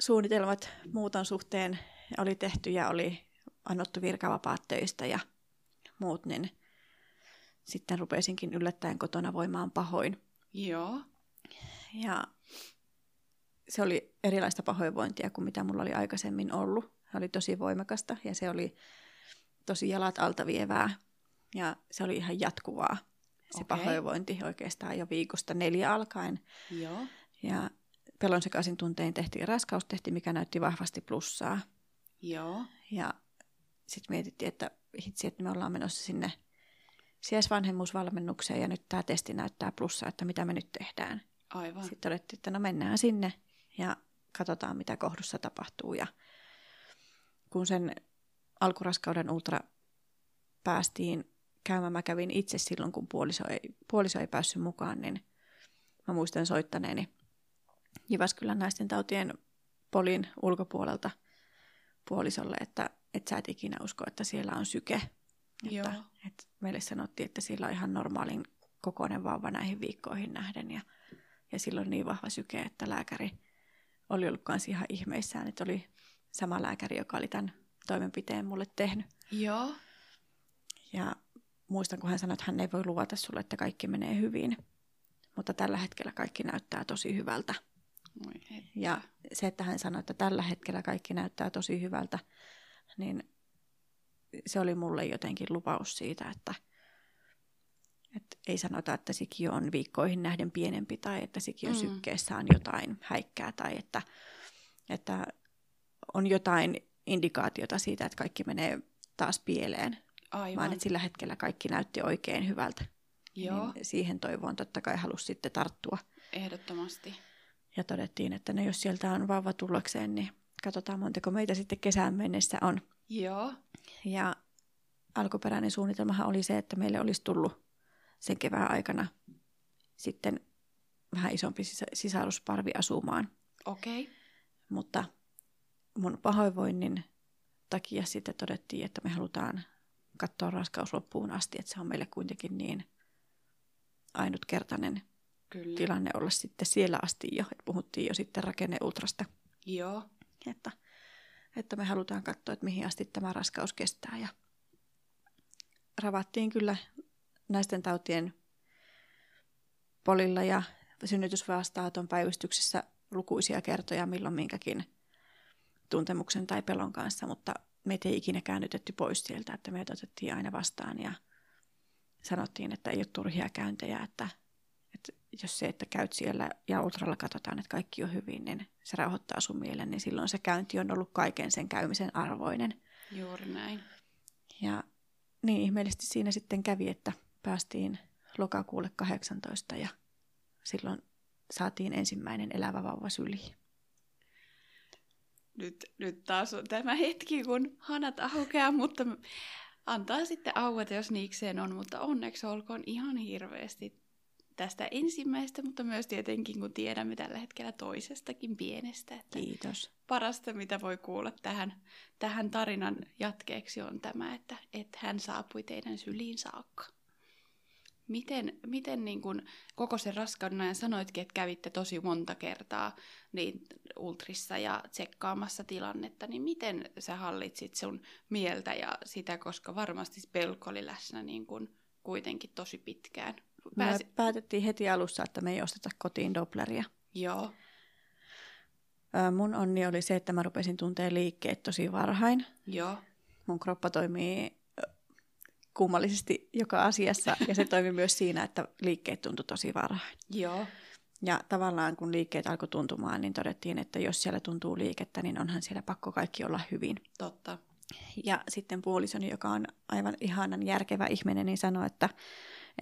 suunnitelmat muuton suhteen oli tehty ja oli annottu virkavapaat töistä ja muut, niin sitten rupesinkin yllättäen kotona voimaan pahoin. Joo. Ja se oli erilaista pahoinvointia kuin mitä mulla oli aikaisemmin ollut. Se oli tosi voimakasta ja se oli tosi jalat alta vievää ja se oli ihan jatkuvaa. Se okay. pahoinvointi oikeastaan jo viikosta neljä alkaen. Joo. Ja pelon sekaisin tuntein tehtiin raskaustehti, mikä näytti vahvasti plussaa. Joo. Ja sitten mietittiin, että hitsi, että me ollaan menossa sinne sijaisvanhemmuusvalmennukseen ja nyt tämä testi näyttää plussaa, että mitä me nyt tehdään. Aivan. Sitten todettiin, että no mennään sinne ja katsotaan, mitä kohdussa tapahtuu. Ja kun sen alkuraskauden ultra päästiin käymään, mä kävin itse silloin, kun puoliso ei, puoliso ei päässyt mukaan, niin mä muistan soittaneeni Jyväskylän naisten tautien polin ulkopuolelta puolisolle, että, että sä et ikinä usko, että siellä on syke. Joo. Että, että meille sanottiin, että sillä on ihan normaalin kokoinen vauva näihin viikkoihin nähden ja ja silloin niin vahva syke, että lääkäri oli ollut kanssa ihan ihmeissään, että oli sama lääkäri, joka oli tämän toimenpiteen mulle tehnyt. Joo. Ja muistan, kun hän sanoi, että hän ei voi luvata sulle, että kaikki menee hyvin. Mutta tällä hetkellä kaikki näyttää tosi hyvältä. Ja se, että hän sanoi, että tällä hetkellä kaikki näyttää tosi hyvältä, niin se oli mulle jotenkin lupaus siitä, että – et ei sanota, että sikiö on viikkoihin nähden pienempi tai että sikiön mm. sykkeessä on jotain häikkää tai että, että on jotain indikaatiota siitä, että kaikki menee taas pieleen. Aivan. Vaan että sillä hetkellä kaikki näytti oikein hyvältä. Joo. Niin siihen toivoon totta kai halusi sitten tarttua. Ehdottomasti. Ja todettiin, että no jos sieltä on vauva tullakseen, niin katsotaan montako meitä sitten kesään mennessä on. Joo. Ja alkuperäinen suunnitelmahan oli se, että meille olisi tullut sen kevään aikana sitten vähän isompi sisarusparvi asumaan. Okei. Okay. Mutta mun pahoinvoinnin takia sitten todettiin, että me halutaan katsoa raskaus loppuun asti, että se on meille kuitenkin niin ainutkertainen Kyllä. tilanne olla sitten siellä asti jo. Et puhuttiin jo sitten rakenneultrasta, Joo. että, että me halutaan katsoa, että mihin asti tämä raskaus kestää. Ja ravattiin kyllä naisten tautien polilla ja synnytysvastaaton päivystyksessä lukuisia kertoja milloin minkäkin tuntemuksen tai pelon kanssa, mutta meitä ei ikinä käännytetty pois sieltä, että meitä otettiin aina vastaan ja sanottiin, että ei ole turhia käyntejä, että, että jos se, että käyt siellä ja ultralla katsotaan, että kaikki on hyvin, niin se rauhoittaa sun mielen, niin silloin se käynti on ollut kaiken sen käymisen arvoinen. Juuri näin. Ja niin ihmeellisesti siinä sitten kävi, että päästiin lokakuulle 18 ja silloin saatiin ensimmäinen elävä vauva syliin. Nyt, nyt taas on tämä hetki, kun hanat aukeaa, mutta antaa sitten aueta, jos niikseen on, mutta onneksi olkoon ihan hirveästi tästä ensimmäistä, mutta myös tietenkin, kun tiedämme tällä hetkellä toisestakin pienestä. Että Kiitos. Parasta, mitä voi kuulla tähän, tähän tarinan jatkeeksi, on tämä, että, että hän saapui teidän syliin saakka. Miten, miten niin kun koko sen raskauden ajan sanoitkin, että kävitte tosi monta kertaa niin ultrissa ja tsekkaamassa tilannetta, niin miten sä hallitsit sun mieltä ja sitä, koska varmasti pelko oli läsnä niin kun kuitenkin tosi pitkään. Pääsi... Me päätettiin heti alussa, että me ei osteta kotiin Doppleria. Joo. Mun onni oli se, että mä rupesin tuntea liikkeet tosi varhain. Joo. Mun kroppa toimii kummallisesti joka asiassa ja se toimi myös siinä, että liikkeet tuntui tosi varhain. Joo. Ja tavallaan kun liikkeet alkoi tuntumaan, niin todettiin, että jos siellä tuntuu liikettä, niin onhan siellä pakko kaikki olla hyvin. Totta. Ja sitten puolisoni, joka on aivan ihanan järkevä ihminen, niin sanoi, että,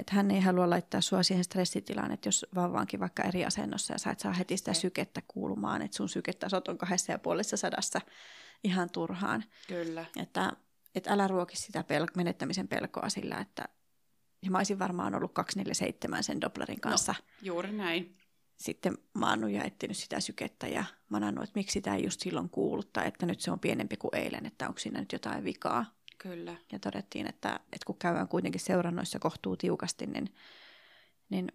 että hän ei halua laittaa sua siihen stressitilaan, että jos vauvaankin vaikka eri asennossa ja sä et saa heti sitä sykettä kuulumaan, että sun syketasot on kahdessa ja puolessa sadassa ihan turhaan. Kyllä. Että, että älä ruoki sitä pel- menettämisen pelkoa sillä, että ja mä olisin varmaan ollut 247 sen Dopplerin kanssa. No, juuri näin. Sitten maannut ja etsinyt sitä sykettä ja manannut, että miksi sitä ei just silloin kuulu, tai että nyt se on pienempi kuin eilen, että onko siinä nyt jotain vikaa. Kyllä. Ja todettiin, että, että kun käydään kuitenkin seurannoissa kohtuu tiukasti, niin, niin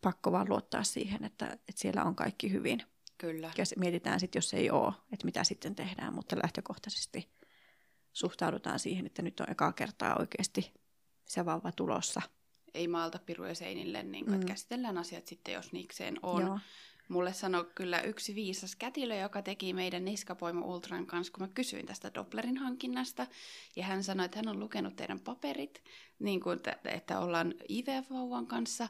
pakko vaan luottaa siihen, että, että siellä on kaikki hyvin. Kyllä. Ja mietitään sitten, jos ei ole, että mitä sitten tehdään, mutta lähtökohtaisesti suhtaudutaan siihen, että nyt on ekaa kertaa oikeasti se vauva tulossa. Ei maalta piruja seinille, niin kuin, mm. käsitellään asiat sitten, jos niikseen on. Joo. Mulle sanoi kyllä yksi viisas kätilö, joka teki meidän Niskapoimo Ultran kanssa, kun mä kysyin tästä Dopplerin hankinnasta. Ja hän sanoi, että hän on lukenut teidän paperit, niin kuin, että ollaan IVF-vauvan kanssa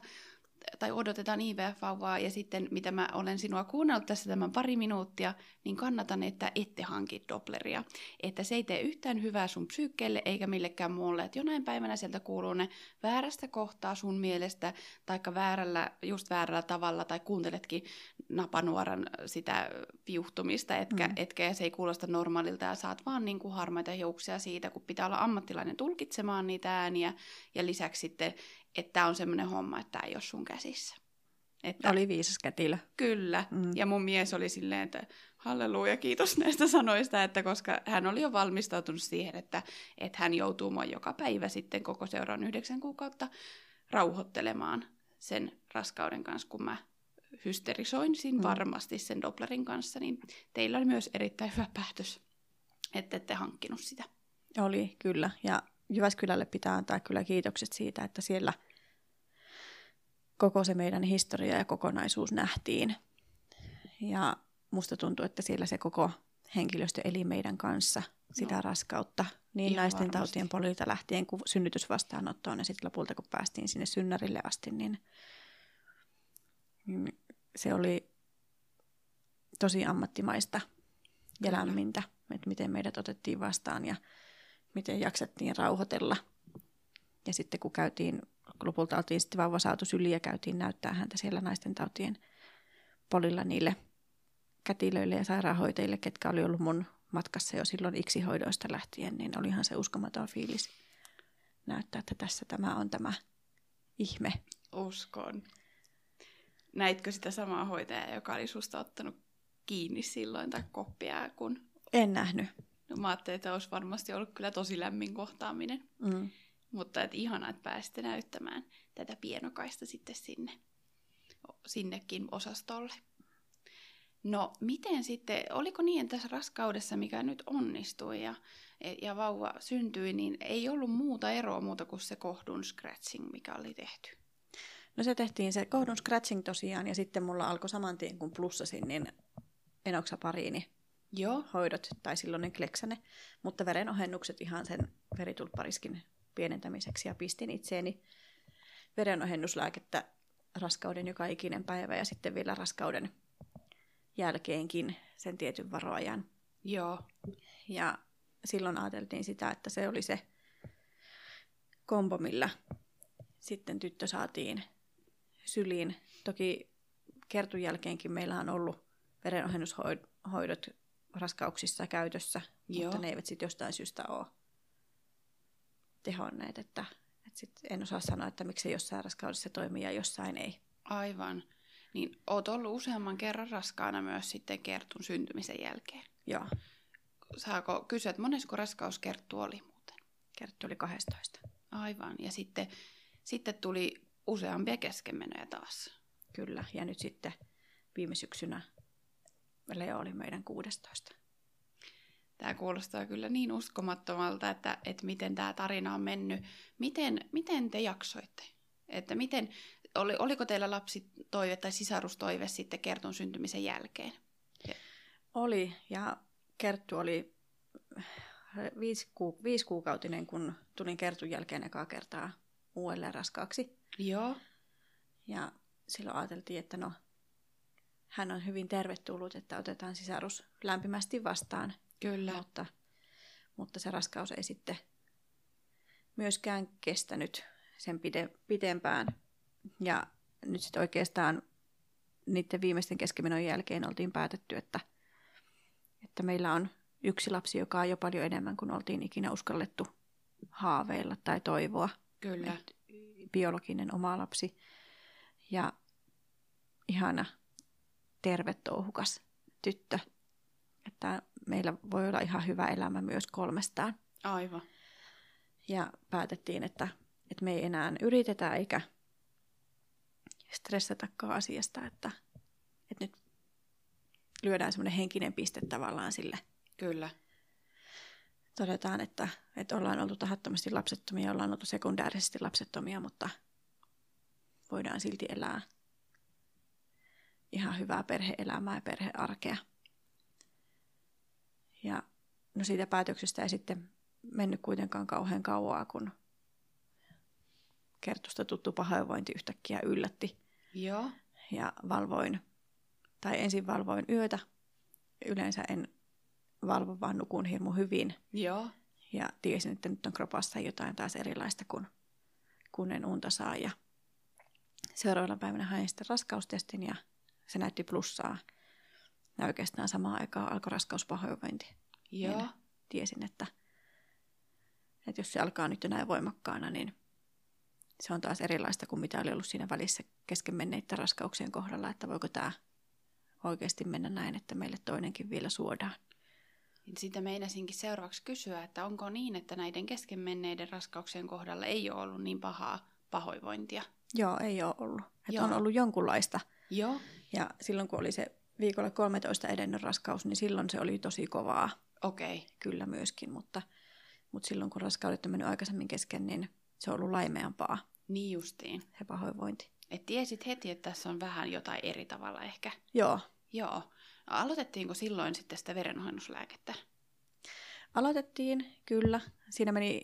tai odotetaan IVF-vauvaa ja sitten mitä mä olen sinua kuunnellut tässä tämän pari minuuttia, niin kannatan, että ette hanki Doppleria. Että se ei tee yhtään hyvää sun psyykkeelle eikä millekään muulle. Että jonain päivänä sieltä kuuluu ne väärästä kohtaa sun mielestä, taikka väärällä, just väärällä tavalla, tai kuunteletkin napanuoran sitä viuhtumista, etkä, mm. etkä se ei kuulosta normaalilta ja saat vaan niin kuin harmaita hiuksia siitä, kun pitää olla ammattilainen tulkitsemaan niitä ääniä ja lisäksi sitten että tämä on semmoinen homma, että tämä ei ole sun käsissä. Että, oli viisas kätilö. Kyllä. Mm. Ja mun mies oli silleen, että halleluja, kiitos näistä sanoista, että koska hän oli jo valmistautunut siihen, että, että hän joutuu mua joka päivä sitten koko seuraan yhdeksän kuukautta rauhoittelemaan sen raskauden kanssa, kun mä hysterisoin mm. varmasti sen Dopplerin kanssa, niin teillä oli myös erittäin hyvä päätös, että ette hankkinut sitä. Oli, kyllä. Ja Jyväskylälle pitää antaa kyllä kiitokset siitä, että siellä koko se meidän historia ja kokonaisuus nähtiin. Ja musta tuntuu, että siellä se koko henkilöstö eli meidän kanssa sitä no. raskautta. Niin Ihan naisten varmasti. tautien polilta lähtien kuin synnytysvastaanottoon ja sitten lopulta kun päästiin sinne synnärille asti, niin, niin se oli tosi ammattimaista ja lämmintä, että miten meidät otettiin vastaan ja miten jaksettiin rauhoitella. Ja sitten kun käytiin, lopulta oltiin sitten vauva saatu syliin ja käytiin näyttää häntä siellä naisten tautien polilla niille kätilöille ja sairaanhoitajille, ketkä oli ollut mun matkassa jo silloin iksihoidoista lähtien, niin olihan se uskomaton fiilis näyttää, että tässä tämä on tämä ihme. Uskon. Näitkö sitä samaa hoitajaa, joka oli susta ottanut kiinni silloin tai koppia, kun En nähnyt. No mä ajattelin, että olisi varmasti ollut kyllä tosi lämmin kohtaaminen. Mm. Mutta et ihana, että pääsitte näyttämään tätä pienokaista sitten sinne, sinnekin osastolle. No, miten sitten, oliko niin, että tässä raskaudessa, mikä nyt onnistui ja, ja vauva syntyi, niin ei ollut muuta eroa muuta kuin se kohdun scratching, mikä oli tehty? No se tehtiin se kohdun scratching tosiaan ja sitten mulla alkoi saman tien kun plussasin, niin enoksapariini Joo. hoidot tai silloinen kleksane, mutta verenohennukset ihan sen veritulppariskin pienentämiseksi ja pistin itseeni verenohennuslääkettä raskauden joka ikinen päivä ja sitten vielä raskauden jälkeenkin sen tietyn varoajan. Joo. Ja silloin ajateltiin sitä, että se oli se kombo, millä sitten tyttö saatiin syliin. Toki kertun jälkeenkin meillä on ollut verenohennushoidot raskauksissa käytössä, Joo. mutta ne eivät sitten jostain syystä ole tehonneet. Että, että sit en osaa sanoa, että miksi jossain raskaudessa toimii ja jossain ei. Aivan. Niin oot ollut useamman kerran raskaana myös sitten Kertun syntymisen jälkeen. Joo, Saako kysyä, että monesko raskaus Kerttu oli muuten? kerttu oli 12. Aivan. Ja sitten, sitten tuli useampia keskenmenoja taas. Kyllä, ja nyt sitten viime syksynä Leo oli meidän 16. Tämä kuulostaa kyllä niin uskomattomalta, että, että miten tämä tarina on mennyt. Miten, miten te jaksoitte? Että miten, oli, oliko teillä lapsitoive tai sisarustoive sitten Kertun syntymisen jälkeen? Oli, ja Kerttu oli viisi, ku, viisi kuukautinen, kun tulin Kertun jälkeen ekaa kertaa uudelleen raskaaksi. Joo. Ja silloin ajateltiin, että no, hän on hyvin tervetullut, että otetaan sisarus lämpimästi vastaan. Kyllä. Mutta, mutta se raskaus ei sitten myöskään kestänyt sen pide, pitempään. Ja nyt sitten oikeastaan niiden viimeisten keskimenon jälkeen oltiin päätetty, että, että meillä on yksi lapsi, joka on jo paljon enemmän kuin oltiin ikinä uskallettu haaveilla tai toivoa. Kyllä. Et biologinen oma lapsi ja ihana, terve, touhukas tyttö. Että meillä voi olla ihan hyvä elämä myös kolmestaan. Aivan. Ja päätettiin, että, että me ei enää yritetä eikä stressatakaan asiasta, että, että nyt lyödään semmoinen henkinen piste tavallaan sille. Kyllä. Todetaan, että, että ollaan oltu tahattomasti lapsettomia, ollaan oltu sekundäärisesti lapsettomia, mutta voidaan silti elää ihan hyvää perheelämää ja perhearkea. Ja no siitä päätöksestä ei sitten mennyt kuitenkaan kauhean kauaa, kun kertusta tuttu pahoinvointi yhtäkkiä yllätti. Joo. Ja valvoin, tai ensin valvoin yötä. Yleensä en valvo, vaan nukun hirmu hyvin. Joo. Ja tiesin, että nyt on kropassa jotain taas erilaista, kun, kun en unta saa. Ja seuraavana päivänä hain sitten raskaustestin ja se näytti plussaa. Ja oikeastaan samaan aikaan alkoi raskauspahoinvointi. Joo. Niin tiesin, että, että jos se alkaa nyt jo näin voimakkaana, niin se on taas erilaista kuin mitä oli ollut siinä välissä kesken menneiden raskauksien kohdalla, että voiko tämä oikeasti mennä näin, että meille toinenkin vielä suodaan. Sitä meinasinkin seuraavaksi kysyä, että onko niin, että näiden keskenmenneiden raskauksien kohdalla ei ole ollut niin pahaa pahoinvointia? Joo, ei ole ollut. Että on ollut jonkunlaista. Joo. Ja silloin kun oli se viikolla 13 edennyt raskaus, niin silloin se oli tosi kovaa Okei. Okay. kyllä myöskin, mutta, mutta silloin kun raskaudet on mennyt aikaisemmin kesken, niin se on ollut laimeampaa Niin justiin. se pahoinvointi. Et tiesit heti, että tässä on vähän jotain eri tavalla ehkä. Joo, Joo. Aloitettiinko silloin sitten sitä verenohennuslääkettä? aloitettiin kyllä. Siinä meni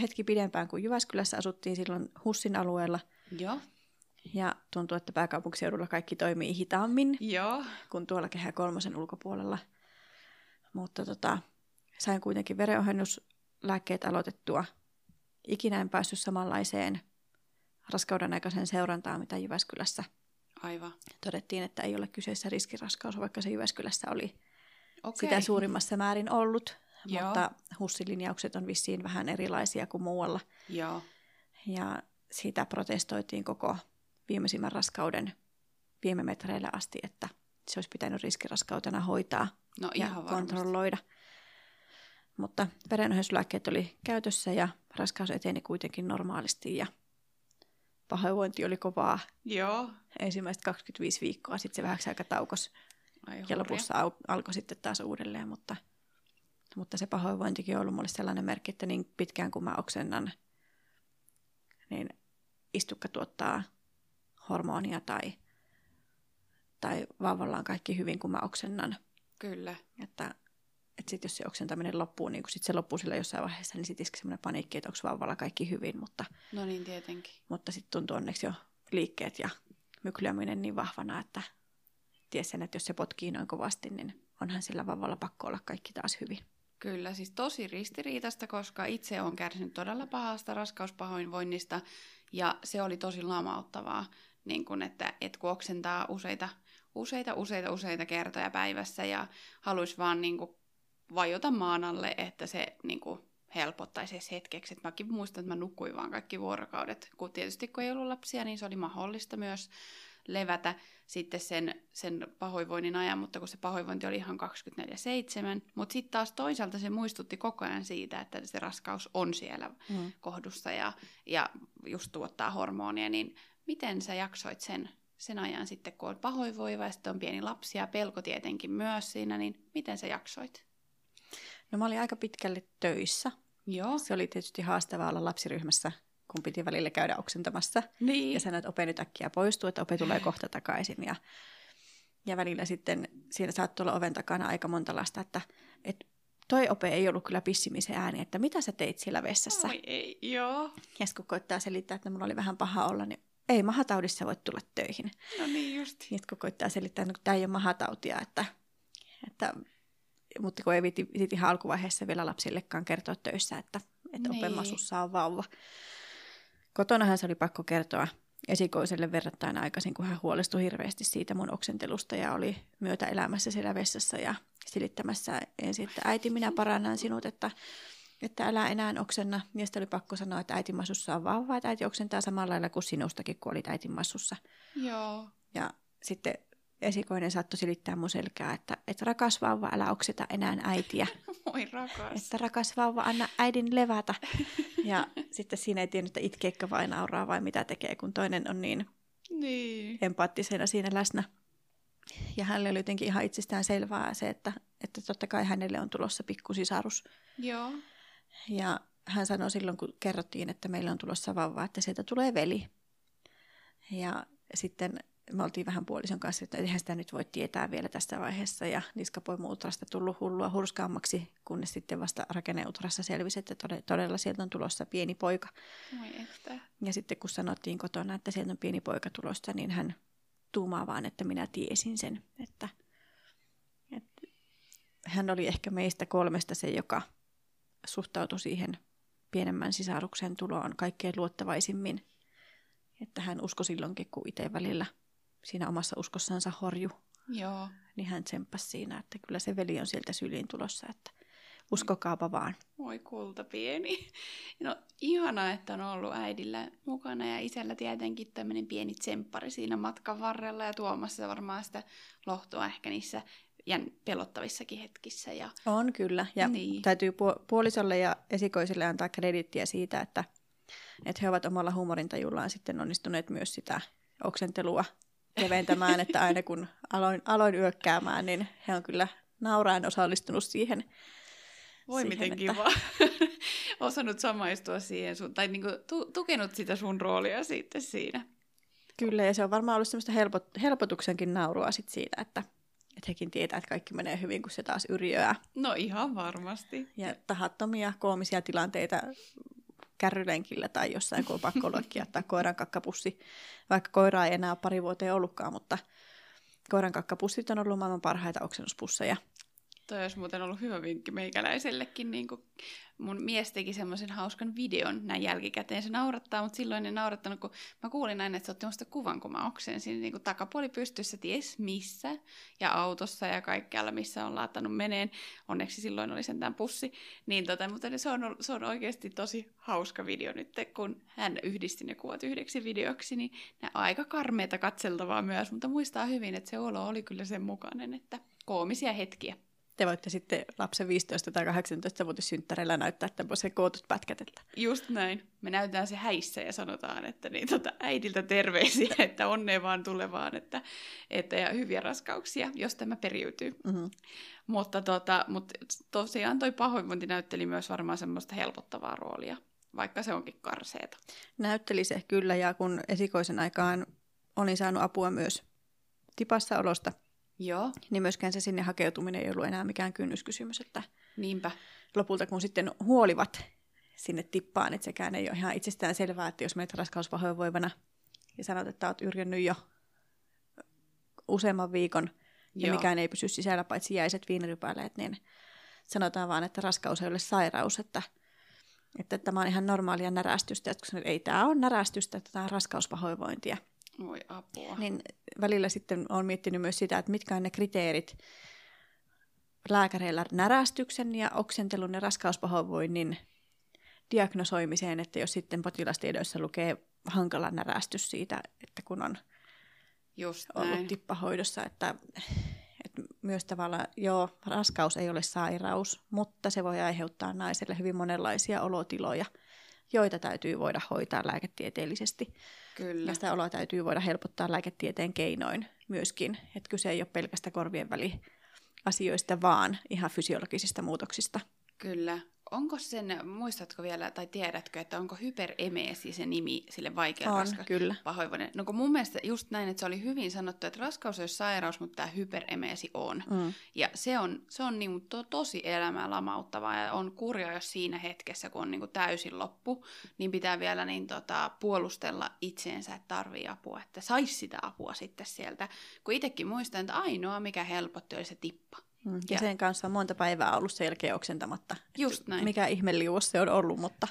hetki pidempään kuin Jyväskylässä asuttiin silloin Hussin alueella. Joo. Ja tuntuu, että pääkaupunkiseudulla kaikki toimii hitaammin Joo. kuin tuolla Kehä kolmosen ulkopuolella. Mutta tota, sain kuitenkin verenohennuslääkkeet aloitettua. Ikinä en päässyt samanlaiseen raskauden aikaiseen seurantaan, mitä Jyväskylässä Aivan. todettiin, että ei ole kyseessä riskiraskaus, vaikka se Jyväskylässä oli Okei. sitä suurimmassa määrin ollut. Joo. Mutta hussilinjaukset on vissiin vähän erilaisia kuin muualla. Joo. Ja siitä protestoitiin koko viimeisimmän raskauden viime metreille asti, että se olisi pitänyt riskiraskautena hoitaa No ja ihan varmasti. kontrolloida. Mutta verenohjauslääkkeet oli käytössä ja raskaus eteni kuitenkin normaalisti ja pahoinvointi oli kovaa Joo. ensimmäiset 25 viikkoa, sitten se vähäksi aika taukos Ai ja hurja. lopussa au- alkoi sitten taas uudelleen, mutta, mutta se pahoinvointikin on ollut mulle sellainen merkki, että niin pitkään kuin mä oksennan, niin istukka tuottaa hormonia tai, tai vauvalla on kaikki hyvin, kun mä oksennan. Kyllä. Että, että sitten jos se oksentaminen loppuu, niin kun sit se loppuu sillä jossain vaiheessa, niin sitten iski semmoinen paniikki, että onko vauvalla kaikki hyvin, mutta, No niin, tietenkin. mutta sitten tuntuu onneksi jo liikkeet ja myklyäminen niin vahvana, että ties sen, että jos se potkii noin kovasti, niin onhan sillä vauvalla pakko olla kaikki taas hyvin. Kyllä, siis tosi ristiriitasta, koska itse olen kärsinyt todella pahasta raskauspahoinvoinnista ja se oli tosi lamauttavaa, niin kun, että, että kun oksentaa useita, useita, useita, useita kertoja päivässä ja haluaisi vaan niin kuin vajota maan alle, että se niin kuin helpottaisi edes hetkeksi. Et mäkin muistan, että mä nukuin vaan kaikki vuorokaudet. Kun tietysti kun ei ollut lapsia, niin se oli mahdollista myös levätä sitten sen, sen pahoinvoinnin ajan, mutta kun se pahoinvointi oli ihan 24-7. Mutta sitten taas toisaalta se muistutti koko ajan siitä, että se raskaus on siellä Mm. kohdussa ja, ja just tuottaa hormonia, niin miten sä jaksoit sen, sen ajan sitten, kun on pahoinvoiva ja sitten on pieni lapsi ja pelko tietenkin myös siinä, niin miten sä jaksoit? No mä olin aika pitkälle töissä. Joo. Se oli tietysti haastavaa olla lapsiryhmässä, kun piti välillä käydä oksentamassa. Niin. Ja sanoin, että Ope nyt äkkiä poistuu, että Ope tulee kohta takaisin. Ja, ja välillä sitten siinä saattoi olla oven takana aika monta lasta, että, että toi Ope ei ollut kyllä pissimisen ääni, että mitä sä teit siellä vessassa. Oi ei, joo. Ja kun koittaa selittää, että mulla oli vähän paha olla, niin ei mahataudissa voi tulla töihin. No niin justi. Ja kun koittaa selittää, että no, tämä ei ole mahatautia, että, että, mutta kun ei viti, viti ihan alkuvaiheessa vielä lapsillekaan kertoa töissä, että, että Niin. opemasussa on vauva. Kotonahan se oli pakko kertoa esikoiselle verrattain aikaisin, kun hän huolestui hirveästi siitä mun oksentelusta ja oli myötä elämässä siellä vessassa ja silittämässä ensin, että äiti minä parannan sinut, että, että älä enää oksenna. Ja sitten oli pakko sanoa, että äitin massussa on vauva, että äiti oksentaa samalla lailla kuin sinustakin, kun olit äitin massussa. Joo. Ja sitten esikoinen saattoi silittää mun selkää, että, että rakas vauva, älä okseta enää äitiä. [laughs] Moi rakas. Että rakas vauva, anna äidin levätä. Ja [laughs] sitten siinä ei tiennyt, että itkeekö vai nauraa vai mitä tekee, kun toinen on niin Niin. empaattisena siinä läsnä. Ja hänelle oli jotenkin ihan itsestään selvää se, että, että totta kai hänelle on tulossa pikkusisarus. Joo. Ja hän sanoi silloin, kun kerrottiin, että meillä on tulossa vauva, että sieltä tulee veli. Ja sitten me oltiin vähän puolison kanssa, että eihän sitä nyt voi tietää vielä tässä vaiheessa. Ja niskapoimuutrasta tullut hullua hurskaammaksi, kunnes sitten vasta rakenneutrassa selvisi, että tode- todella sieltä on tulossa pieni poika. Moi että. Ja sitten kun sanottiin kotona, että sieltä on pieni poika tulossa, niin hän tuumaa vaan, että minä tiesin sen. Että, että hän oli ehkä meistä kolmesta se, joka suhtautui siihen pienemmän sisaruksen tuloon kaikkein luottavaisimmin. Että hän uskoi silloinkin, kun itse välillä siinä omassa uskossansa horju, Joo. niin hän tsemppasi siinä, että kyllä se veli on sieltä syliin tulossa, että uskokaapa vaan. Moi kulta pieni. No ihanaa, että on ollut äidillä mukana ja isällä tietenkin tämmöinen pieni tsemppari siinä matkan varrella ja tuomassa varmaan sitä lohtua ehkä niissä jän pelottavissakin hetkissä. Ja On kyllä, ja Niin. täytyy puo- puolisolle ja esikoisille antaa kredittiä siitä, että, että he ovat omalla huumorintajullaan sitten onnistuneet myös sitä oksentelua keventämään, että aina kun aloin, aloin yökkäämään, niin he on kyllä nauraen osallistunut siihen. voi siihen, miten että- kiva. [laughs] Osannut samaistua siihen sun, tai niinku tu- tukenut sitä sun roolia sitten siinä. Kyllä, ja se on varmaan ollut semmoista helpot, helpotuksenkin naurua sit siitä, että, että hekin tietää, että kaikki menee hyvin, kun se taas yrjöää. No ihan varmasti. Ja tahattomia koomisia tilanteita kärrylenkillä tai jossain, kun on pakko ottaa koiran kakkapussi. Vaikka koiraa ei enää pari vuoteen ollutkaan, mutta koiran kakkapussit on ollut maailman parhaita oksennuspusseja. Toi olisi muuten ollut hyvä vinkki meikäläisellekin. Niin kuin mun mies teki semmoisen hauskan videon näin jälkikäteen. Se naurattaa, mutta silloin ei naurattanut, kun mä kuulin aina, että se otti musta kuvan, kun mä oksensin. Niin kuin takapuoli pystyssä ties missä ja autossa ja kaikkialla, missä on laittanut meneen. Onneksi silloin oli sentään pussi. Niin tota, mutta se on, se on oikeasti tosi hauska video nyt, kun hän yhdisti ne kuvat yhdeksi videoksi. Niin on aika karmeita katseltavaa myös, mutta muistaa hyvin, että se olo oli kyllä sen mukainen, että koomisia hetkiä. Te voitte sitten lapsen 15 tai 18 vuotissynttäreillä näyttää tämmöisen kootut pätkät. Että... Just näin. Me näytetään se häissä ja sanotaan, että niin, tota, äidiltä terveisiä, [laughs] että onnea vaan tulevaan että, että, ja hyviä raskauksia, jos tämä periytyy. Mm-hmm. Mutta, tota, mutta tosiaan toi pahoinvointi näytteli myös varmaan semmoista helpottavaa roolia, vaikka se onkin karseeta. Näytteli se kyllä, ja kun esikoisen aikaan olin saanut apua myös tipassa olosta, Joo. niin myöskään se sinne hakeutuminen ei ollut enää mikään kynnyskysymys, että Niinpä. lopulta kun sitten huolivat sinne tippaan, että sekään ei ole ihan itsestään selvää, että jos menet raskauspahoinvoivana ja sanot, että olet yrjännyt jo useamman viikon ja Joo. mikään ei pysy sisällä paitsi jäiset viinirypäleet, niin sanotaan vaan, että raskaus ei ole sairaus, että, että tämä on ihan normaalia närästystä. Että ei tämä ole närästystä, että tämä on raskauspahoinvointia. Voi apua. Niin välillä sitten olen miettinyt myös sitä, että mitkä on ne kriteerit lääkäreillä närästyksen ja oksentelun ja raskauspahoinvoinnin diagnosoimiseen, että jos sitten potilastiedoissa lukee hankala närästys siitä, että kun on Just ollut näin. tippahoidossa, että, että myös tavallaan, joo, raskaus ei ole sairaus, mutta se voi aiheuttaa naiselle hyvin monenlaisia olotiloja, joita täytyy voida hoitaa lääketieteellisesti. Kyllä. Ja sitä oloa täytyy voida helpottaa lääketieteen keinoin myöskin, että kyse ei ole pelkästä korvien väli asioista, vaan ihan fysiologisista muutoksista. Kyllä. Onko sen, muistatko vielä tai tiedätkö, että onko hyperemeesi se nimi sille vaikealle On, raska- kyllä. pahoinvoinnille? No kun mun mielestä just näin, että se oli hyvin sanottu, että raskaus ei ole sairaus, mutta tämä hyperemeesi on. Mm. Ja se on, se on niin to, tosi elämää lamauttavaa ja on kurja, jos siinä hetkessä, kun on niin täysin loppu, niin pitää vielä niin tota, puolustella itseensä, että tarvii apua, että saisi sitä apua sitten sieltä. Kun itsekin muistan, että ainoa mikä helpotti oli se tippa. Mm. Ja, Ja- sen kanssa on monta päivää ollut sen jälkeen oksentamatta. Just näin. Mikä ihmeliuos se on ollut, mutta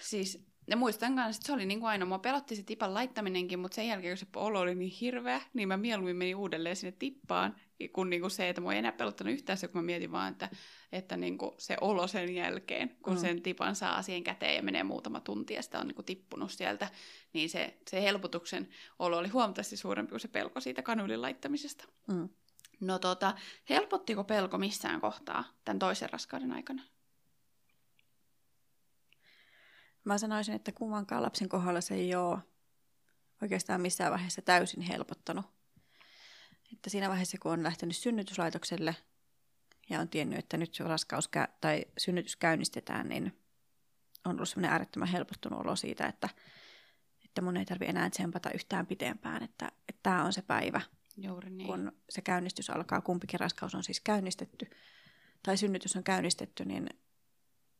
Siis, ja muistan kanssa, että se oli niin kuin aina, mua pelotti se tipan laittaminenkin, mutta sen jälkeen, kun se olo oli niin hirveä, niin mä mieluummin menin uudelleen sinne tippaan, kun niin kuin se, että mua ei enää pelottanut yhtään se, kun mä mietin vaan, että, että niin kuin se olo sen jälkeen, kun Mm. mm. sen tipan saa siihen käteen ja menee muutama tunti ja sitä on niin kuin tippunut sieltä, niin se, se helpotuksen olo oli huomattavasti suurempi kuin se pelko siitä kanulin laittamisesta. mm. No tota, helpottiko pelko missään kohtaa tämän toisen raskauden aikana? mä sanoisin, että kummankaan lapsen kohdalla se ei ole oikeastaan missään vaiheessa täysin helpottanut. Että siinä vaiheessa, kun on lähtenyt synnytyslaitokselle ja on tiennyt, että nyt raskaus kä- tai synnytys käynnistetään, niin on ollut semmoinen äärettömän helpottunut olo siitä, että, että mun ei tarvitse enää tsempata yhtään pitempään, että, että tämä on se päivä, Juuri niin. kun se käynnistys alkaa, kumpikin raskaus on siis käynnistetty, tai synnytys on käynnistetty, niin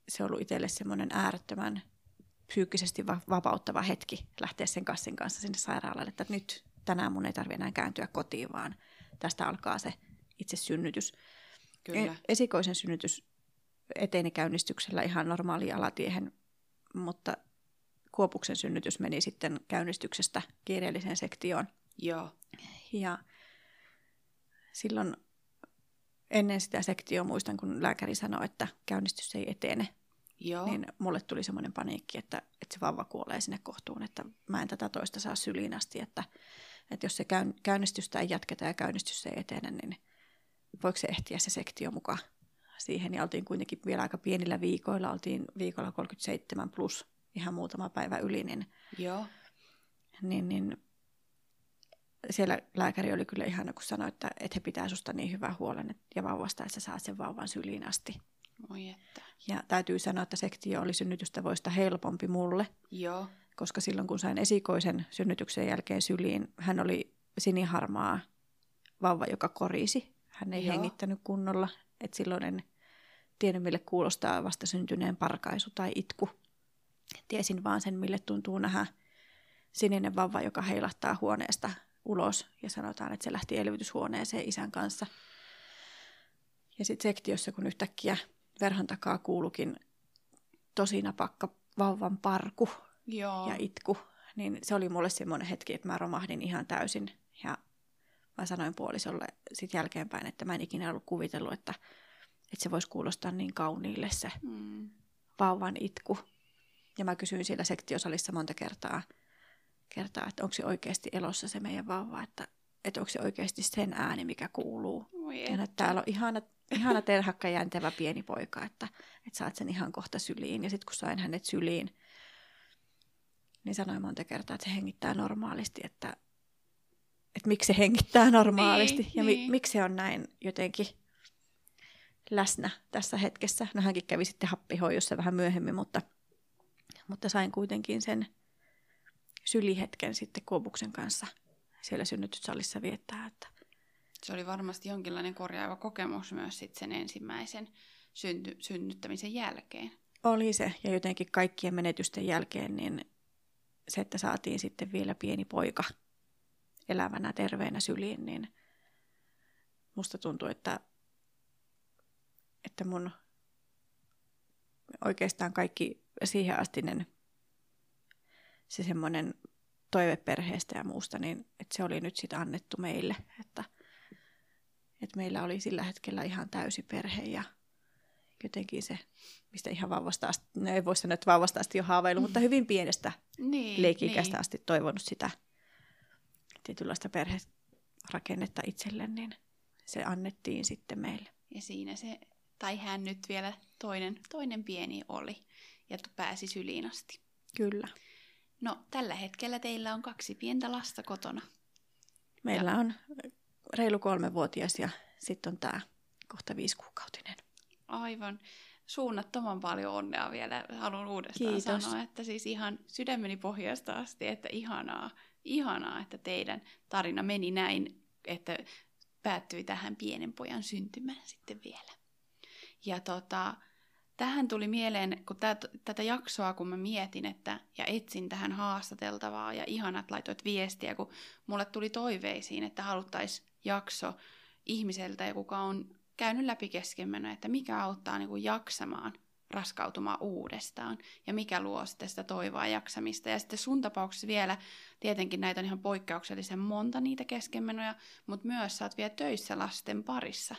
se on ollut itselle semmoinen äärettömän psyykkisesti va- vapauttava hetki lähteä sen kassin kanssa sinne sairaalalle, että nyt tänään mun ei tarvitse enää kääntyä kotiin, vaan tästä alkaa se itse synnytys. Kyllä. E- esikoisen synnytys eteni käynnistyksellä ihan normaaliin alatiehen, mutta Kuopuksen synnytys meni sitten käynnistyksestä kiireelliseen sektioon. Joo. Ja silloin ennen sitä sektioa muistan, kun lääkäri sanoi, että käynnistys ei etene, Joo. niin mulle tuli semmoinen paniikki, että, että se vauva kuolee sinne kohtuun, että mä en tätä toista saa syliin asti, että, että jos se käyn, käynnistystä ei jatketa ja käynnistys ei etene, niin voiko se ehtiä se sektio mukaan siihen. Ja oltiin kuitenkin vielä aika pienillä viikoilla, oltiin viikolla 37 plus ihan muutama päivä yli, niin, Joo. niin, niin siellä lääkäri oli kyllä ihana, kun sanoi, että, että he pitää susta niin hyvän huolen että- ja vauvasta, että sä saat sen vauvan syliin asti. Moi että. Ja täytyy sanoa, että sektio oli synnytystä voista helpompi mulle, Joo. koska silloin kun sain esikoisen synnytyksen jälkeen syliin, hän oli siniharmaa vauva, joka korisi. Hän ei Joo. hengittänyt kunnolla, että silloin en tiennyt, mille kuulostaa vasta syntyneen parkaisu tai itku. Tiesin vaan sen, mille tuntuu nähdä sininen vauva, joka heilahtaa huoneesta ulos ja sanotaan, että se lähti elvytyshuoneeseen isän kanssa. Ja sitten sektiossa, kun yhtäkkiä verhon takaa kuulukin tosi napakka vauvan parku Joo. ja itku, niin se oli mulle semmoinen hetki, että mä romahdin ihan täysin. Ja mä sanoin puolisolle sitten jälkeenpäin, että mä en ikinä ollut kuvitellut, että, että se voisi kuulostaa niin kauniille se Mm. vauvan itku. Ja mä kysyin siellä sektiosalissa monta kertaa, kertaa että onko se oikeasti elossa se meidän vauva, että, että onko se oikeasti sen ääni, mikä kuuluu. Ja että täällä on ihana, ihana terhakka jäntävä pieni poika, että, että saat sen ihan kohta syliin. Ja sitten kun sain hänet syliin, niin sanoin monta kertaa, että se hengittää normaalisti, että, että miksi se hengittää normaalisti Niin, ja mi, niin. miksi se on näin jotenkin läsnä tässä hetkessä. No hänkin kävi sitten happihoidossa vähän myöhemmin, mutta, mutta sain kuitenkin sen sylihetken sitten Kuopuksen kanssa siellä synnytyssalissa viettää. Että Se oli varmasti jonkinlainen korjaava kokemus myös sit sen ensimmäisen synty, synnyttämisen jälkeen. oli se, ja jotenkin kaikkien menetysten jälkeen, niin se, että saatiin sitten vielä pieni poika elävänä, terveenä syliin, niin musta tuntuu, että, että mun oikeastaan kaikki siihen astinen se semmoinen toive perheestä ja muusta, niin että se oli nyt sitten annettu meille, että, että meillä oli sillä hetkellä ihan täysi perhe ja jotenkin se, mistä ihan vauvasta asti, no ei voi sanoa, että vauvasta asti jo haaveilu, mutta hyvin pienestä [laughs] Niin, leikikästä niin. asti toivonut sitä tietynlaista perherakennetta itselle, niin se annettiin sitten meille. Ja siinä se, tai hän nyt vielä toinen, toinen pieni oli ja pääsi syliin asti. Kyllä. No, tällä hetkellä teillä on kaksi pientä lasta kotona. Meillä on reilu kolmevuotias ja sitten on tämä kohta viisikuukautinen. Aivan suunnattoman paljon onnea vielä. Haluan uudestaan Kiitos. sanoa, että siis ihan sydämeni pohjasta asti, että ihanaa, ihanaa, että teidän tarina meni näin, että päättyi tähän pienen pojan syntymään sitten vielä. Ja tota, tähän tuli mieleen, kun tät, tätä jaksoa kun mä mietin että, ja etsin tähän haastateltavaa ja ihanat laitoit viestiä, kun mulle tuli toiveisiin, että haluttaisiin jakso ihmiseltä, ja kuka on käynyt läpi keskenmenoa, että mikä auttaa niin kuin jaksamaan raskautumaan uudestaan ja mikä luo sitten sitä toivoa ja jaksamista. Ja sitten sun tapauksessa vielä, tietenkin näitä on ihan poikkeuksellisen monta niitä keskenmenoja, mutta myös sä oot vielä töissä lasten parissa.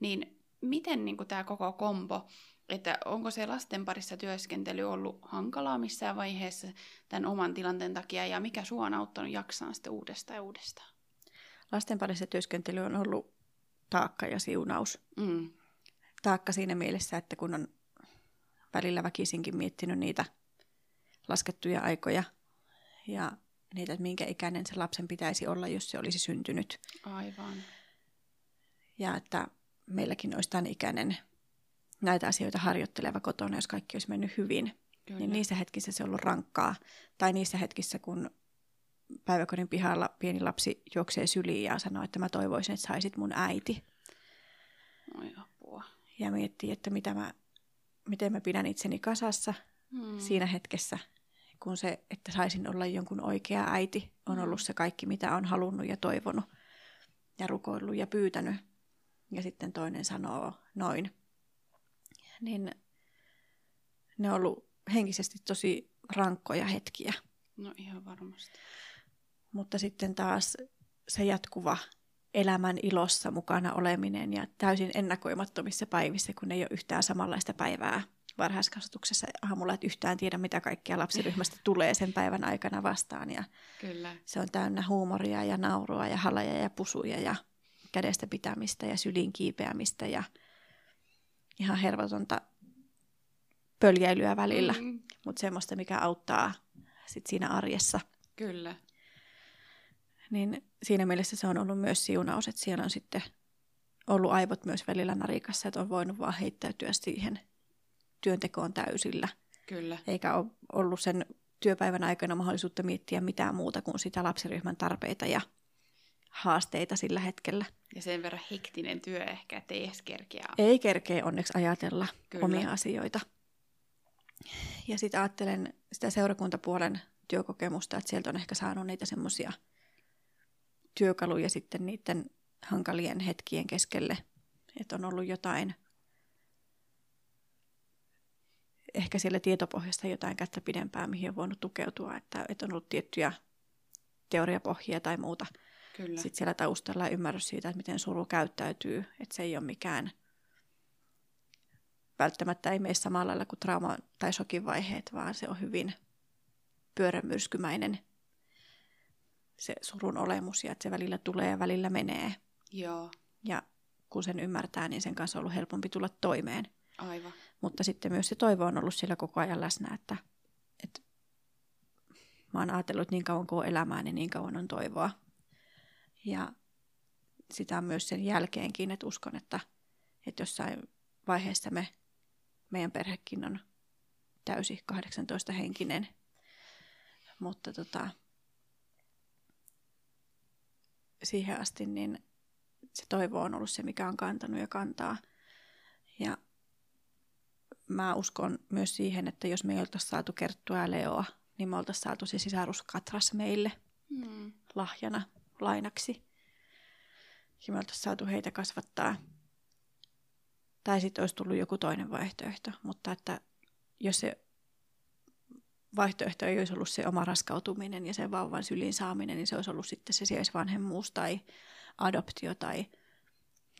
Niin miten niin tämä koko kombo, että onko se lasten parissa työskentely ollut hankalaa missään vaiheessa tämän oman tilanteen takia ja mikä sua on auttanut jaksamaan sitten uudestaan ja uudestaan? Lasten parissa työskentely on ollut taakka ja siunaus. Mm. Taakka siinä mielessä, että kun on välillä väkisinkin miettinyt niitä laskettuja aikoja ja niitä, että minkä ikäinen se lapsen pitäisi olla, jos se olisi syntynyt. Aivan. Ja että meilläkin olisi tämän ikäinen näitä asioita harjoitteleva kotona, jos kaikki olisi mennyt hyvin. Kyllä. Niin niissä hetkissä se on ollut rankkaa. Tai niissä hetkissä, kun päiväkodin pihalla pieni lapsi juoksee syliin ja sanoo, että mä toivoisin, että saisit mun äiti. Oi apua. Ja miettii, että mitä mä, miten mä pidän itseni kasassa Hmm. siinä hetkessä, kun se, että saisin olla jonkun oikea äiti, on Mm. ollut se kaikki, mitä on halunnut ja toivonut ja rukoillut ja pyytänyt. Ja sitten toinen sanoo noin. Niin ne on ollut henkisesti tosi rankkoja hetkiä. No ihan varmasti. Mutta sitten taas se jatkuva elämän ilossa mukana oleminen ja täysin ennakoimattomissa päivissä, kun ei ole yhtään samanlaista päivää varhaiskasvatuksessa aamulla, että yhtään tiedä, mitä kaikkea lapsiryhmästä [laughs] tulee sen päivän aikana vastaan. Ja Kyllä. se on täynnä huumoria ja naurua ja halaja ja pusuja ja kädestä pitämistä ja syliin kiipeämistä ja ihan hervotonta pöljäilyä välillä, mm. Mutta semmoista, mikä auttaa sit siinä arjessa. kyllä. Niin siinä mielessä se on ollut myös siunaus, että siellä on sitten ollut aivot myös välillä narikassa, että on voinut vaan heittäytyä siihen työntekoon täysillä. Kyllä. Eikä ole ollut sen työpäivän aikana mahdollisuutta miettiä mitään muuta kuin sitä lapsiryhmän tarpeita ja haasteita sillä hetkellä. Ja sen verran hektinen työ ehkä, että ei edes kerkeä. Ei kerkeä onneksi ajatella Kyllä. Omia asioita. Ja sitten ajattelen sitä seurakuntapuolen työkokemusta, että sieltä on ehkä saanut niitä semmoisia työkaluja sitten niiden hankalien hetkien keskelle. Että on ollut jotain, ehkä siellä tietopohjasta jotain kättä pidempää, mihin on voinut tukeutua, että, että on ollut tiettyjä teoriapohjia tai muuta Kyllä. sitten siellä taustalla ja ymmärrys siitä, että miten suru käyttäytyy, että se ei ole mikään, välttämättä ei mene samalla lailla kuin trauma- tai shokin vaiheet, vaan se on hyvin pyörämyrskymäinen se surun olemus ja että se välillä tulee ja välillä menee. Joo, Ja kun sen ymmärtää, niin sen kanssa on ollut helpompi tulla toimeen. aivan. Mutta sitten myös se toivo on ollut siellä koko ajan läsnä, että, että mä oon ajatellut, että niin kauan kuin on elämää, niin niin kauan on toivoa. Ja sitä on myös sen jälkeenkin, että uskon, että, että jossain vaiheessa me, meidän perhekin on täysi 18 henkinen. Mutta tota, siihen asti niin se toivo on ollut se, mikä on kantanut ja kantaa. Ja mä uskon myös siihen, että jos me ei oltaisi saatu Kerttua ja Leoa, niin me oltaisiin saatu se sisarus Katras meille Hmm. lahjana, lainaksi. Ja me oltaisiin saatu heitä kasvattaa. Tai sitten olisi tullut joku toinen vaihtoehto. Mutta että jos se vaihtoehto ei olisi ollut se oma raskautuminen ja sen vauvan syliin saaminen, niin se olisi ollut sitten se sijaisvanhemmuus tai adoptio tai